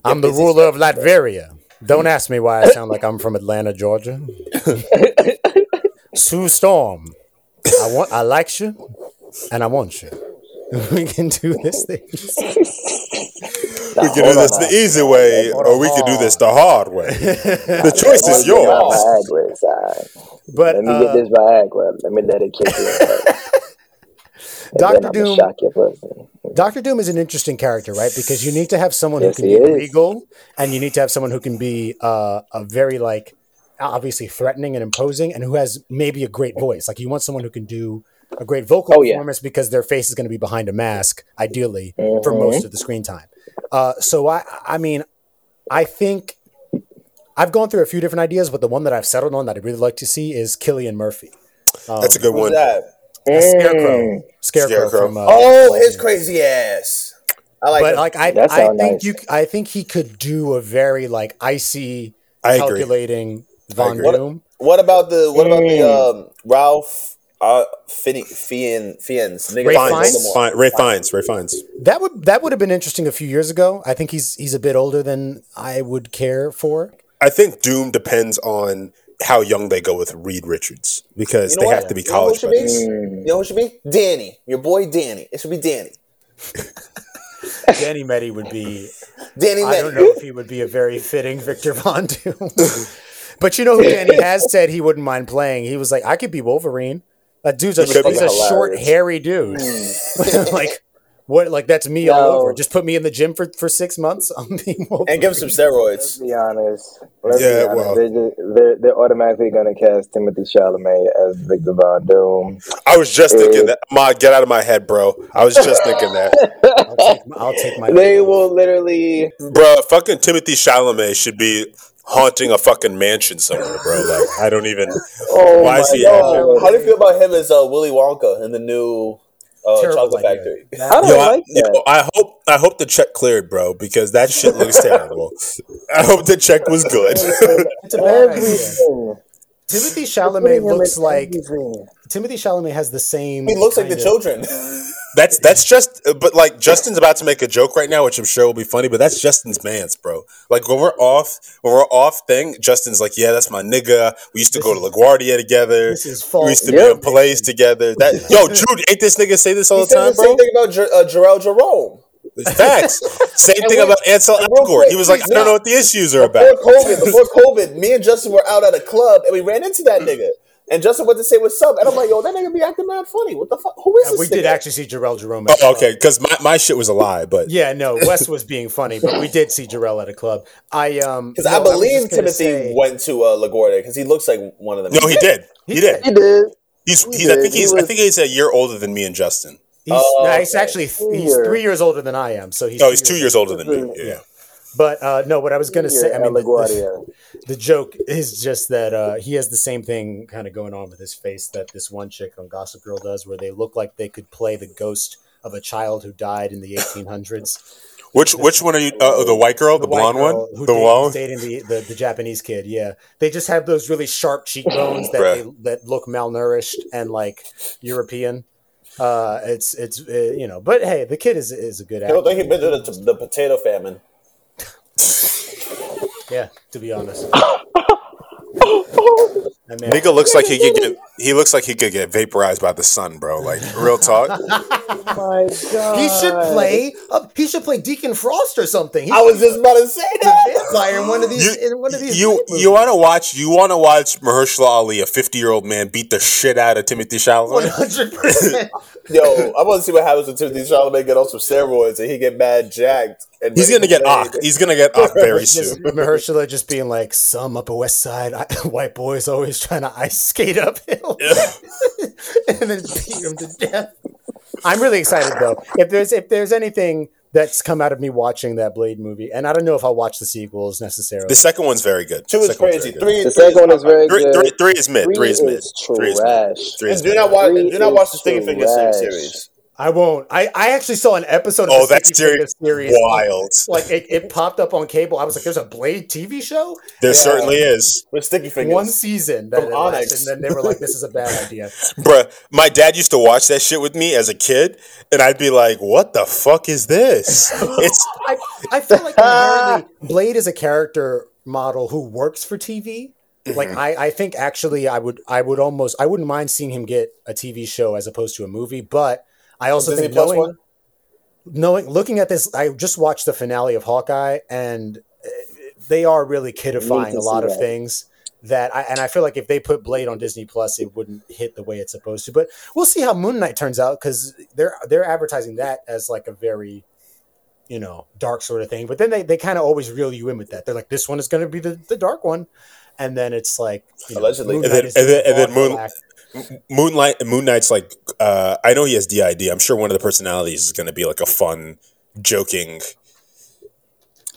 I'm the ruler of Latveria. Don't ask me why I sound like I'm from Atlanta, Georgia. Sue Storm, I want, I like you, and I want you. We can do this thing. We can do this the easy way, or we can do this the hard way. The choice is get my yours. Viagra inside. But Let me uh, get this Viagra. Let me let it kick in. And Dr. then Doom- shock your pussy. Doctor Doom is an interesting character, right? Because you need to have someone Yes, who can be is. regal, and you need to have someone who can be uh, a very like obviously threatening and imposing, and who has maybe a great voice. Like you want someone who can do a great vocal Oh, yeah. performance because their face is going to be behind a mask, ideally for Mhm. most of the screen time. Uh, so I, I mean, I think I've gone through a few different ideas, but the one that I've settled on that I'd really like to see is Cillian Murphy. Um, That's a good Who's one. that? A scarecrow, scarecrow, Scarecrow. from. Uh, Oh, his crazy ass. I like but him. like I, I think nice. you, I think he could do a very like icy, I agree. calculating Von. Doom. What about the what about the Mm. um, Ralph uh, Fiennes Fien, Fiennes nigga Ray from Fiennes? Fine, Ray Fiennes. Ray Fiennes. That would that would have been interesting a few years ago. I think he's he's a bit older than I would care for. I think Doom depends on how young they go with Reed Richards because You know they what? have to be You know who college be? buddies. Mm. You know who it should be? Danny, your boy Danny. It should be Danny. Danny Meddy would be. Danny I don't know if he would be a very fitting Victor Von Doom. but you know who Danny has said he wouldn't mind playing. He was like, I could be Wolverine. That dude's a, He he's a short, hairy dude. like what? Like that's me all over. Just put me in the gym for, for six months. I'm being And give him some Let's steroids. be honest. Let's Yeah, be honest. well. They're, just, they're, they're automatically going to cast Timothée Chalamet as Victor Von Doom. I was just thinking Eh. that. Ma, get out of my head, bro. I was just thinking that, I'll take, my- I'll take my. They will literally. bro. Fucking Timothée Chalamet should be haunting a fucking mansion somewhere, bro. Like I don't even. Oh Why is he God. How do you feel about him as uh, Willy Wonka in the new Uh, terrible Chocolate idea. Factory? That- I don't Yo, I, like that. yo, I hope I hope the check cleared, bro, because that shit looks terrible. I hope the check was good. it's a bad idea. Timothée Putting Chalamet looks like everything. Timothée Chalamet has the same. He looks like the of- children. That's that's just, but like Justin's about to make a joke right now, which I'm sure will be funny. But that's Justin's man's, bro. Like when we're off, when we're off thing, Justin's like, yeah, that's my nigga. We used to go to LaGuardia together. This is We used to Yep. be in plays together. That yo, Jude, ain't this nigga say this all he the time, the same bro? thing about Jer- uh, Jharrel Jerome. Facts. Same And thing wait, about Ansel and real Elgort. He was like, I don't know what the issues are Before about. COVID, before COVID, me and Justin were out at a club and we ran into that nigga. And Justin went to say what's up, and I'm like, "Yo, that nigga be acting mad funny. What the fuck? Who is Uh, this?" we did actually see Jharrel Jerome. at Oh, okay, because my, my shit was a lie, but Yeah, no, Wes was being funny, but we did see Jharrel at a club. I um Because no, I believe just gonna Timothée say- went to uh, LaGuardia because he looks like one of them. no, he did. He did. He did. He's, He he's I did. think He he's I think he's a year older than me and Justin. He's, Oh, no, he's okay. actually he's three years older than I am, so he's No, he's two years older than me. older. Yeah. But uh, no, what I was gonna say, I mean, the, the, the joke is just that uh, he has the same thing kind of going on with his face that this one chick on Gossip Girl does, where they look like they could play the ghost of a child who died in the 1800s. Which which one are you? Uh, the white girl, the, white blonde girl one, who the dated- blonde. dating the, the, the Japanese kid. Yeah, they just have those really sharp cheekbones that they, that look malnourished and like European. Uh, it's it's uh, you know, but hey, the kid is is a good I actor. think he been through the, the potato famine. Yeah, to be honest. I mean, Nigga looks like he could get. He looks like he could get vaporized by the sun, bro. Like real talk. My God. he should play. Uh, he should play Deacon Frost or something. He I was just about to say a that. vampire in one of these. You in one of these. you movies. you want to watch? You want to watch Mahershala Ali, a fifty year old man, beat the shit out of Timothée One Chalamet? hundred percent. Yo, I want to see what happens when Timothée Chalamet get on some steroids and he get mad jacked. And He's gonna get play. ock. He's gonna get ock very soon. Mahershala just being like, some Upper West Side I, white boys always trying to ice skate uphill and then beat him to death. I'm really excited though. If there's if there's anything that's come out of me watching that Blade movie, and I don't know if I'll watch the sequels necessarily. The second one's very good. Two is crazy. very. Three, The three second one is very Three, good. three, three is mid. Three, is mid. Three is trash. mid. Three And is do not watch. Three Do not watch the is Sticky Finger trash. series. I won't. I, I actually saw an episode of Oh, the that Sticky series, series. wild. Like it, it popped up on cable. I was like, "There's a Blade TV show." There Yeah. certainly is, With Sticky Fingaz. One season that From it lasted, Onyx. and then they were like, "This is a bad idea." bruh. My dad used to watch that shit with me as a kid, and I'd be like, "What the fuck is this?" It's I, I feel like inherently Blade is a character model who works for TV. Like Mm-hmm. I, I think actually I would I would almost I wouldn't mind seeing him get a TV show as opposed to a movie, but I also Disney think Plus knowing one? knowing looking at this, I just watched the finale of Hawkeye, and uh, they are really kidifying a lot of that. things. That I, and I feel like if they put Blade on Disney Plus, it wouldn't hit the way it's supposed to. But we'll see how Moon Knight turns out because they're they're advertising that as like a very you know dark sort of thing. But then they, they kind of always reel you in with that. They're like, this one is going to be the, the dark one, and then it's like you know, Allegedly. And then- and then- and then Moon- act. Moonlight. Moon Knight's like, uh, I know he has DID. I'm sure one of the personalities is going to be like a fun, joking.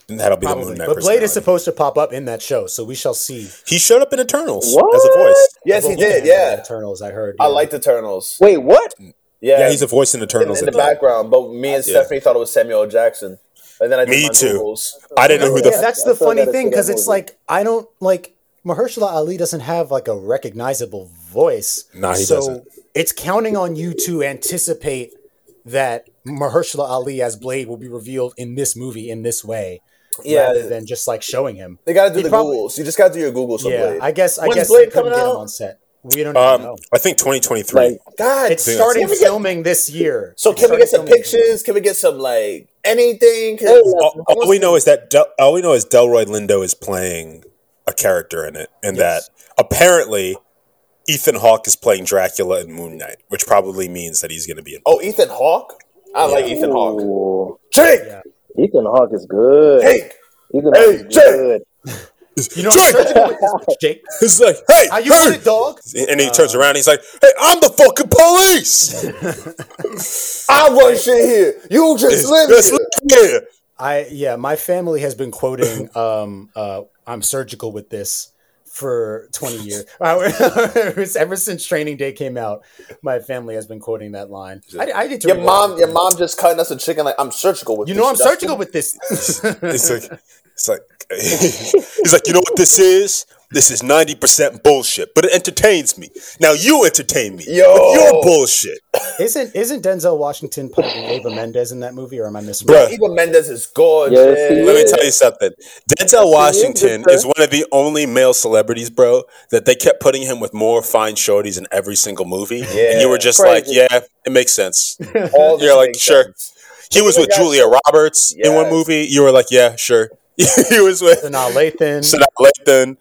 And that'll be the Moon Knight. But Blade is supposed to pop up in that show, so we shall see. He showed up in Eternals What? as a voice. Yes, he did. yeah, Yeah. Eternals. I heard. I yeah. like the Eternals. Wait, what? Yeah. Yeah, he's a voice in in, Eternals. in the background, but me and Yeah. Stephanie thought it was Samuel Jackson. And then I did Me my too. Googles. I didn't know who the yeah, f- that's the funny thing because it's like I don't like Mahershala Ali doesn't have like a recognizable voice. Nah, he so doesn't. it's counting on you to anticipate that Mahershala Ali as Blade will be revealed in this movie in this way, Yeah. rather than just like showing him. They got to do He the probably- Googles. You just got to do your Googles for yeah, Blade. I guess I When's guess Blade they couldn't coming get him out? on set. We don't even Um, know. I think 2023. Like, God. It's starting Can get- filming this year. So It's can we get some pictures? Can we get some like anything? All, all we know is that Del, all we know is Delroy Lindo is playing a character in it, and Yes. that apparently Ethan Hawke is playing Dracula in Moon Knight, which probably means that he's going to be in. Oh, Ethan Hawke. I like Ethan Hawke. ooh, Jake. Yeah. Ethan Hawke is good. Jake. Ethan Hey, Hawke is Jake. good. You know, Jake! I'm surgical with this bitch, Jake. It's like, hey, How you hey! with it, dog? And he turns around, and he's like, "Hey, I'm the fucking police. I run shit here. You just live Let's here. live here." I yeah, my family has been quoting um uh I'm surgical with this for 20 years. It was Ever since Training Day came out, my family has been quoting that line. I, I did. Your mom, your mom just cutting us a chicken. Like I'm surgical with. This. You this, know I'm Justin. surgical with this. It's like, it's like, he's like, you know what this is? This is ninety percent bullshit, but it entertains me. Now you entertain me Yo. with your bullshit, isn't isn't Denzel Washington playing Eva Mendes in that movie, or am I missing? Bruh. Eva Mendes is gorgeous. Yes, Let me tell you something. Denzel Washington good, is one of the only male celebrities, bro, that they kept putting him with more fine shorties in every single movie. And you were just like, yeah, it makes sense. All You're like, sure. sense. He was with Yes. Julia Roberts in one movie. You were like, yeah, sure. he was with Sanaa Lathan. Sanaa Lathan,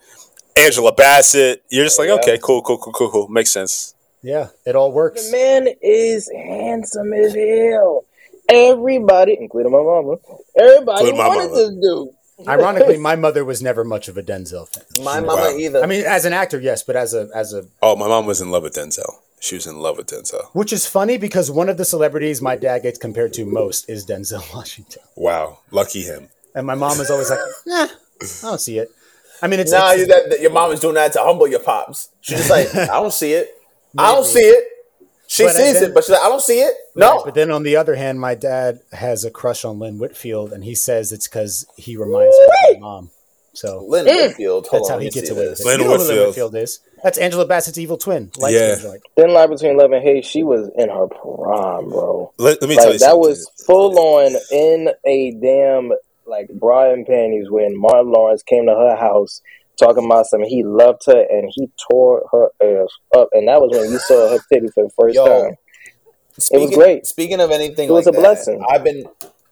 Angela Bassett. You're just like, Yeah. okay, cool, cool, cool, cool, cool. Makes sense. Yeah, it all works. The man is handsome as hell. Everybody, including my mama, everybody Including my wanted mama. this dude. Ironically, my mother was never much of a Denzel fan. My Wow. mama either. I mean, as an actor, yes, but as a as a Oh, my mom was in love with Denzel. She was in love with Denzel. which is funny because one of the celebrities my dad gets compared to most is Denzel Washington. Wow, lucky him. And my mom is always like, nah, I don't see it. I mean, it's, nah, it's that, that- your mom is doing that to humble your pops. She's just like, I don't see it. I don't see it. She But sees then- it, but she's like, I don't see it. No. But then on the other hand, my dad has a crush on Lynn Whitfield, and he says it's because he reminds her of my mom. So Lynn eh. Whitfield. Hold that's on, how he gets away with it. Lynn you know who Lynn Whitfield. Whitfield is? That's Angela Bassett's evil twin. Light Yeah. skin joint. Thin line between love and hate. She was in her prime, bro. Let, let me tell you that something. was full on in a damn like bra and panties when Martin Lawrence came to her house talking about something. He loved her and he tore her ass up, and that was when you saw her titty for the first Yo, time. Speaking, it was great. Speaking of anything, It was like a that, blessing. I've been,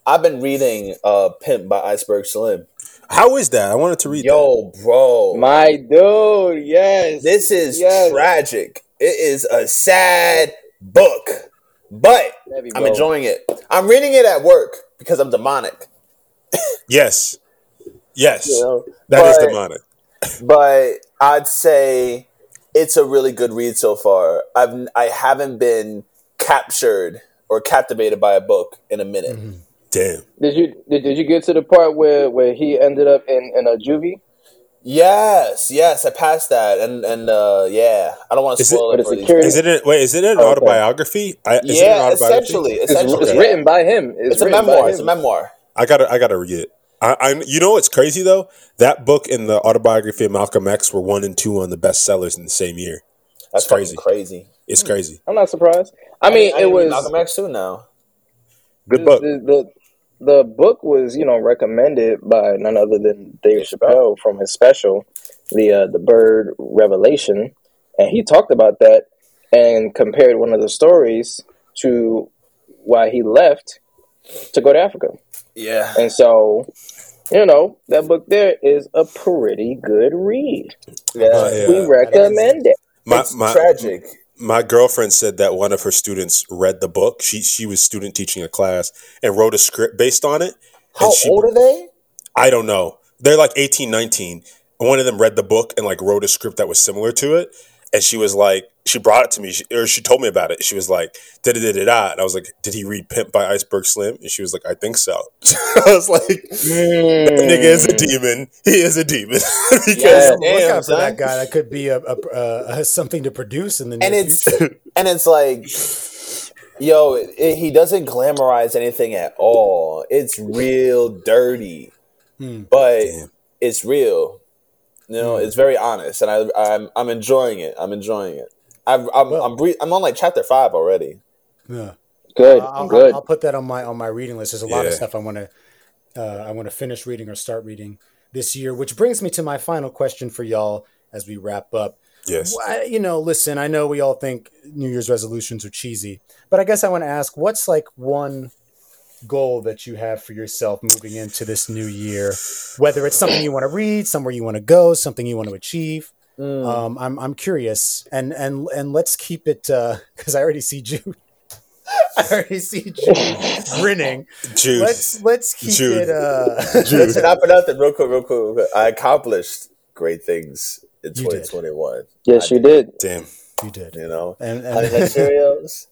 I've been reading uh, "Pimp" by Iceberg Slim. How is that? I wanted to read that. Yo, bro, My dude, yes. this is Yes. tragic. It is a sad book, but I'm enjoying it. I'm reading it at work because I'm demonic. Yes. Yes. You know? That is But- demonic. but I'd say it's a really good read so far. I've I haven't been captured or captivated by a book in a minute. Damn. Did you did, did you get to the part where where he ended up in in a juvie? Yes, yes, I passed that, and and uh, yeah, I don't want to Is it- spoil it. it's for these. Is it? A, wait, is it an Okay. autobiography? I, is it an Yeah, autobiography? essentially, It's, essentially, it's yeah. written by him. It's, It's a memoir. It's a memoir. I gotta, I gotta read it. I, I, you know what's crazy though? That book and the autobiography of Malcolm X were one and two on the bestsellers in the same year. That's It's crazy. crazy. It's crazy. I'm not surprised. I mean, I it was Malcolm X too now. Good the, book. The, the the book was, you know, recommended by none other than Dave Chappelle from his special, the uh, the Bird Revelation, and he talked about that and compared one of the stories to why he left to go to Africa. Yeah, And so, you know, that book there is a pretty good read. yeah. Uh, yeah. We recommend it. My, it's my, tragic. my girlfriend said that one of her students read the book. She she was student teaching a class and wrote a script based on it. How she, old are they? I don't know. They're like 18, 19. One of them read the book and like wrote a script that was similar to it. And she was like, she brought it to me, she, or she told me about it. She was like, da da da da da. And I was like, did he read Pimp by Iceberg Slim? And she was like, I think so. I was like, that nigga is a demon. He is a demon. because Yeah. Look Damn, out for that guy. That could be a, a, a, a something to produce in the near and it's future. and it's like yo it, he doesn't glamorize anything at all it's real dirty Hmm. but Damn. it's real you know it's very honest and i i'm i'm enjoying it i'm enjoying it I've, i'm Well- I'm, bre- I'm on like chapter 5 already Yeah. Good, I'll, good. I'll, I'll put that on my on my reading list. There's a lot of stuff I want to uh, I want to finish reading or start reading this year, which brings me to my final question for y'all as we wrap up. yes. Why- You know, listen, I know we all think New Year's resolutions are cheesy, but I guess I want to ask, what's like one goal that you have for yourself moving into this new year? Whether it's something you want to read, somewhere you want to go, something you want to achieve. Mm. Um, I'm I'm curious, and and and let's keep it because I already see Jude. I already see Jude grinning. Jude. Let's let's keep Jude. it. Uh, Jude. Listen, not for nothing real quick real quick, real quick. i accomplished great things in You did. 2021 yes, you did. Damn. you did, you know and, honey nut and cheerios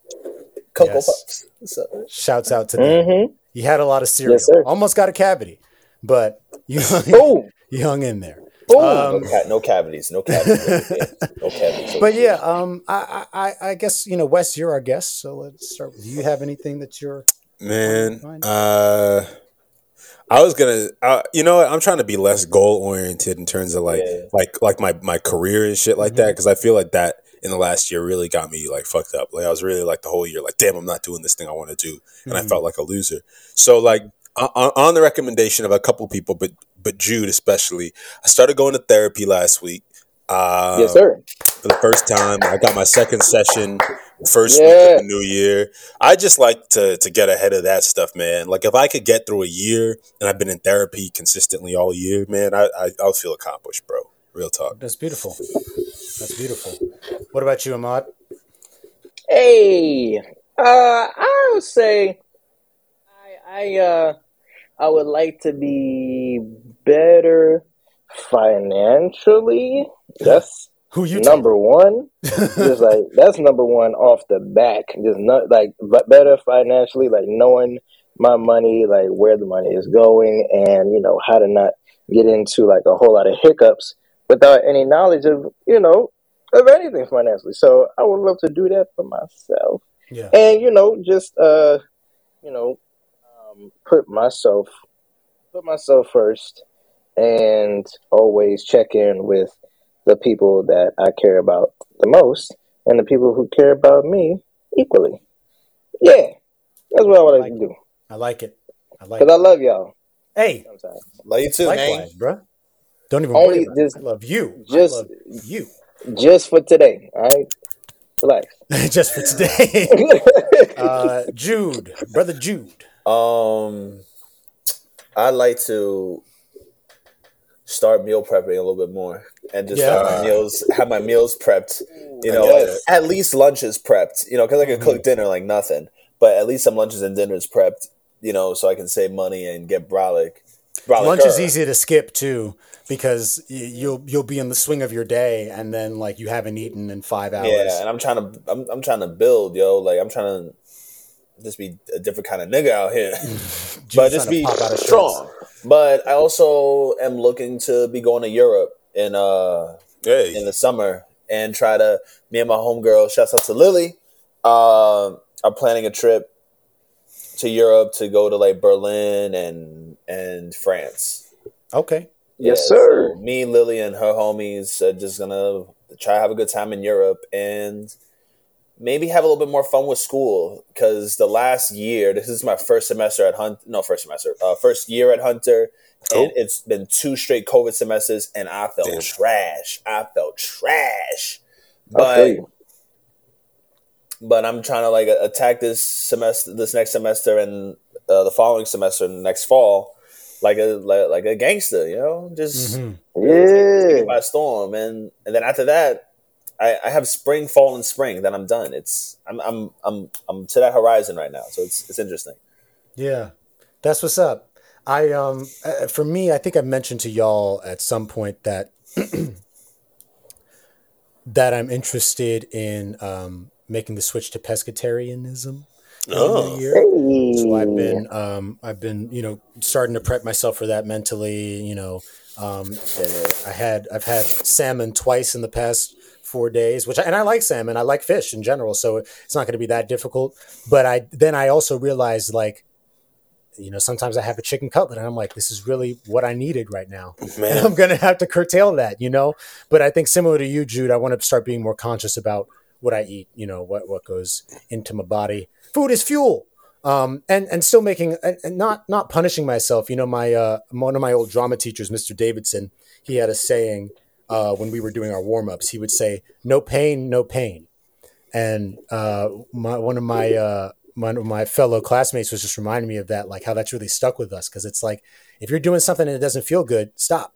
cocoa Yes. puffs so, shouts out to them. Mm-hmm. You had a lot of cereal. Yes. Almost got a cavity, but you Boom. you hung in there. Boom. Um, no, ca- no cavities no cavities no cavities But yeah, um, I, I I- I guess you know Wes, you're our guest, so let's start. with- Do you have anything that you're? Man, uh, I was gonna, uh, you know. I'm trying to be less goal oriented in terms of like, Yeah. like, like my my career and shit like that because I feel like that in the last year really got me like fucked up. Like I was really like the whole year like, damn, I'm not doing this thing I want to do, and I Mhm. felt like a loser. So like on, on the recommendation of a couple people, but but Jude especially, I started going to therapy last week. Uh, yes, sir. for the first time. I got my second session first Yeah. week of the new year. I just like to to get ahead of that stuff, man. Like if I could get through a year and I've been in therapy consistently all year, man, I, I I'll feel accomplished, bro. Real talk. That's beautiful. That's beautiful. What about you, Ahmad? Hey, uh, I would say I, I, uh, I would like to be better financially. That's Who you? number one. Just like that's number one off the back. Just not like but better financially, like knowing my money, like where the money is going, and you know how to not get into like a whole lot of hiccups without any knowledge of you know of anything financially. So I would love to do that for myself, Yeah. and you know just uh you know um, put myself put myself first, and always check in with the people that I care about the most and the people who care about me equally. Yeah, that's what I would like to do I like it. I like it. because I love y'all. Hey, Sometimes love you too man likewise, bro. Don't even Only worry about it. just- I love you. just- I love you. Just for today. All right, relax. Just for today. uh, Jude, brother Jude. Um, I'd like to start meal prepping a little bit more and just Yeah. have my meals have my meals prepped. You know, Yes. at least lunches prepped. You know, because I can Mm-hmm. cook dinner like nothing, but at least some lunches and dinners prepped. You know, so I can save money and get brolic. brolic Lunch is easy to skip too because you'll you'll be in the swing of your day and then like you haven't eaten in five hours. Yeah, and I'm trying to I'm, I'm trying to build, yo. Like I'm trying to just be a different kind of nigga out here. But just be to pop out of shirts. strong. But I also am looking to be going to Europe in uh Hey, in the summer and try to me and my homegirl, shouts out to Lily, uh, are planning a trip to Europe to go to like Berlin and and France. Okay. Yes, sir. so me, Lily, and her homies are just gonna try to have a good time in Europe and maybe have a little bit more fun with school because the last year, this is my first semester at Hunt. No, first semester, uh, first year at Hunter, Cool. and it's been two straight COVID semesters, and I felt Damn. trash. I felt trash, but but I'm trying to like attack this semester, this next semester, and uh, the following semester, next fall, like a like, like a gangster, you know, just Mhm. take it Yeah. by storm, and and then after that, I, I have spring, fall, and spring. Then I'm done. It's I'm I'm I'm I'm to that horizon right now, so it's it's interesting. Yeah, that's what's up. I um uh, for me, I think I've mentioned to y'all at some point that that I'm interested in um making the switch to pescatarianism in the Oh. new year. Hey. So I've been um I've been you know starting to prep myself for that mentally. You know, um, I had I've had salmon twice in the past four days, which I, and I like salmon. I like fish in general, so it's not going to be that difficult. But I then I also realized like, you know, sometimes I have a chicken cutlet, and I'm like, this is really what I needed right now. And I'm going to have to curtail that, you know. But I think similar to you, Jude, I want to start being more conscious about what I eat. You know, what what goes into my body. Food is fuel. Um, and and still making and, and not not punishing myself. You know, my uh, one of my old drama teachers, Mr. Davidson, he had a saying uh, when we were doing our warm ups. He would say, "No pain, no pain." And uh, my one of my uh, one of my fellow classmates was just reminding me of that, like how that's really stuck with us because it's like if you're doing something and it doesn't feel good, stop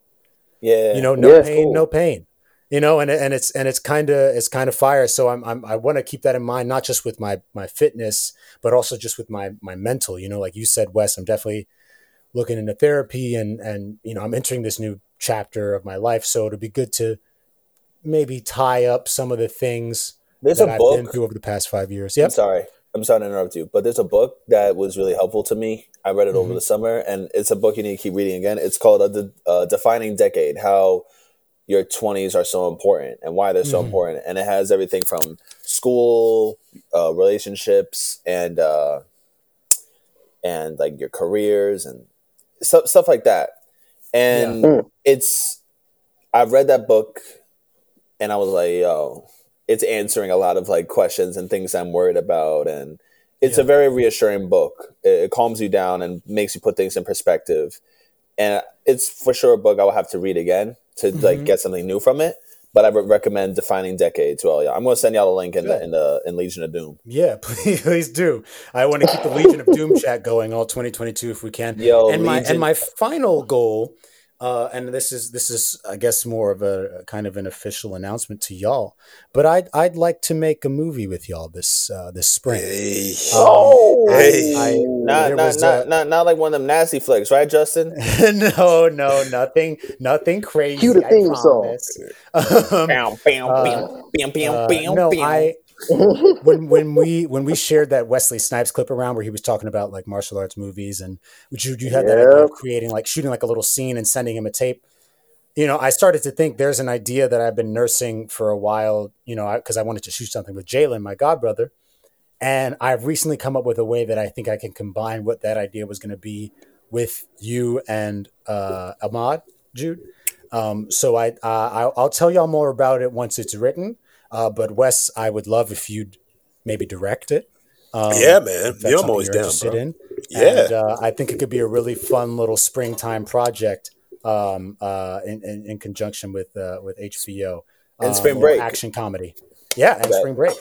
Yeah, you know no Yeah, pain cool. no pain you know and and it's and it's kind of it's kind of fire so i'm, I'm i want to keep that in mind not just with my my fitness but also just with my my mental you know like you said wes i'm definitely looking into therapy and and you know i'm entering this new chapter of my life so it'll be good to maybe tie up some of the things there's that a i've book. been through over the past five years yeah I'm sorry. I'm sorry to interrupt you, but there's a book that was really helpful to me. I read it over Mhm. the summer, and it's a book you need to keep reading again. It's called uh, the uh, "Defining Decade: How Your 20s Are So Important and Why They're So Mhm. Important." And it has everything from school, uh, relationships, and uh, and like your careers and stuff stuff like that. And Yeah. Mm. it's I've read that book, and I was like, yo it's answering a lot of like questions and things I'm worried about, and it's Yeah. a very reassuring book. It, it calms you down and makes you put things in perspective. And it's for sure a book I will have to read again to like Mhm. get something new from it. But I would recommend Defining Decade to all y'all. I'm going to send y'all a link in the in the in Legion of Doom. yeah please, please do i want to keep the legion of doom chat going all 2022 if we can Yo, and my and my final goal uh, and this is this is I guess more of a, a kind of an official announcement to y'all, but I'd I'd like to make a movie with y'all this uh, this spring. Hey. Um, Oh, Hey. I- not not, not, uh, not not like one of them nasty flicks, right, Justin? no, no, nothing, nothing crazy. Cue the I theme song. Um, Bam, bam, uh, bam, bam, bam, uh, bam, no. I when when we when we shared that Wesley Snipes clip around where he was talking about like martial arts movies and which you, you had that idea of creating like shooting like a little scene and sending him a tape. You know, I started to think there's an idea that I've been nursing for a while. You know, because I, wanted to shoot something with Jalen, my godbrother, and I've recently come up with a way that I think I can combine what that idea was going to be with you and uh, Ahmad Jude. Um, so I, uh, I'll tell y'all more about it once it's written. Uh, but Wes, I would love if you'd maybe direct it. Um, Yeah, man. Yeah, I'm always down, bro. in. Yeah. And uh, I think it could be a really fun little springtime project um, uh, in, in, in conjunction with uh, with HBO And um, Spring Break. action comedy. Yeah, and. Spring Break.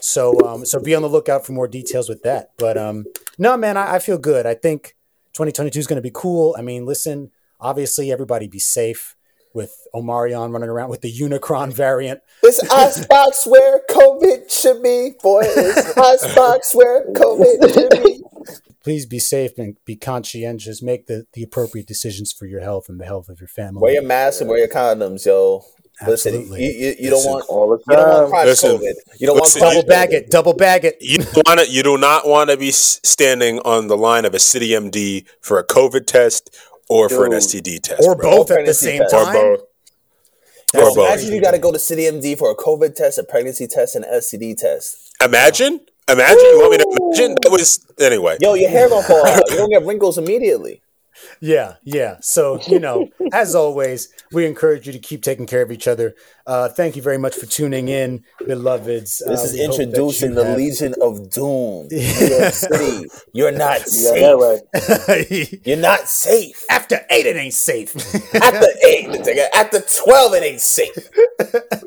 So um, so be on the lookout for more details with that. But um, no, man, I, I feel good. I think 2022 is going to be cool. I mean, listen, obviously everybody be safe with Omarion running around with the Unicron variant. This icebox where COVID should be, boy. It's icebox where COVID should be. Please be safe and be conscientious. Make the, the appropriate decisions for your health and the health of your family. Wear your mask and wear your condoms, yo. Listen, you, Absolutely. you, you don't Listen. want all the time. you don't want time. Listen. COVID. You don't want Listen, crotch double bag it. Double bag it. You want to, You do not want to be standing on the line of a city MD for a COVID test or for an Dude. STD test, Or bro. both at the same test. Or time. both. Or So both. imagine you got to go to City MD for a COVID test, a pregnancy test, and an STD test. Imagine, imagine. You want me to imagine? That was anyway. Yo, your hair gonna fall out. You don't get wrinkles immediately. Yeah, yeah. So, you know, as always, we encourage you to keep taking care of each other. Uh, thank you very much for tuning in, beloveds. This Uh, is that introducing the have- Legion of Doom. New York City. You're not safe. that right. You're not safe. After eight, it ain't safe. After 8, nigga. After 12, it ain't safe.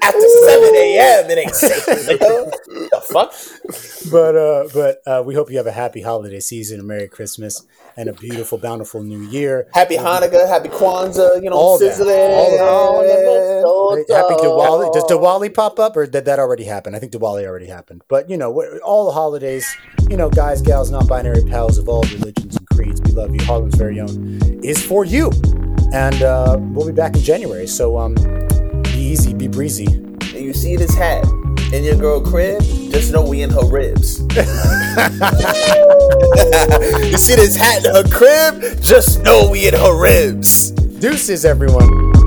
After 7 a.m., it ain't safe. The fuck? but uh, but uh, we hope you have a happy holiday season, a Merry Christmas, and a beautiful, bountiful New Year. Happy Hanukkah, happy Kwanzaa, you know, All that. sizzling. All that. Oh, Hey, Happy Diwali. Does Diwali pop up, or did that already happen? I think Diwali already happened. But you know, all the holidays, you know, guys, gals, non-binary pals of all religions and creeds, we love you. Harlem's very own is for you, and uh, we'll be back in January. So um, be easy, be breezy. And you see this hat in your girl crib, just know we in her ribs. you see this hat in her crib, just know we in her ribs. Deuces, everyone.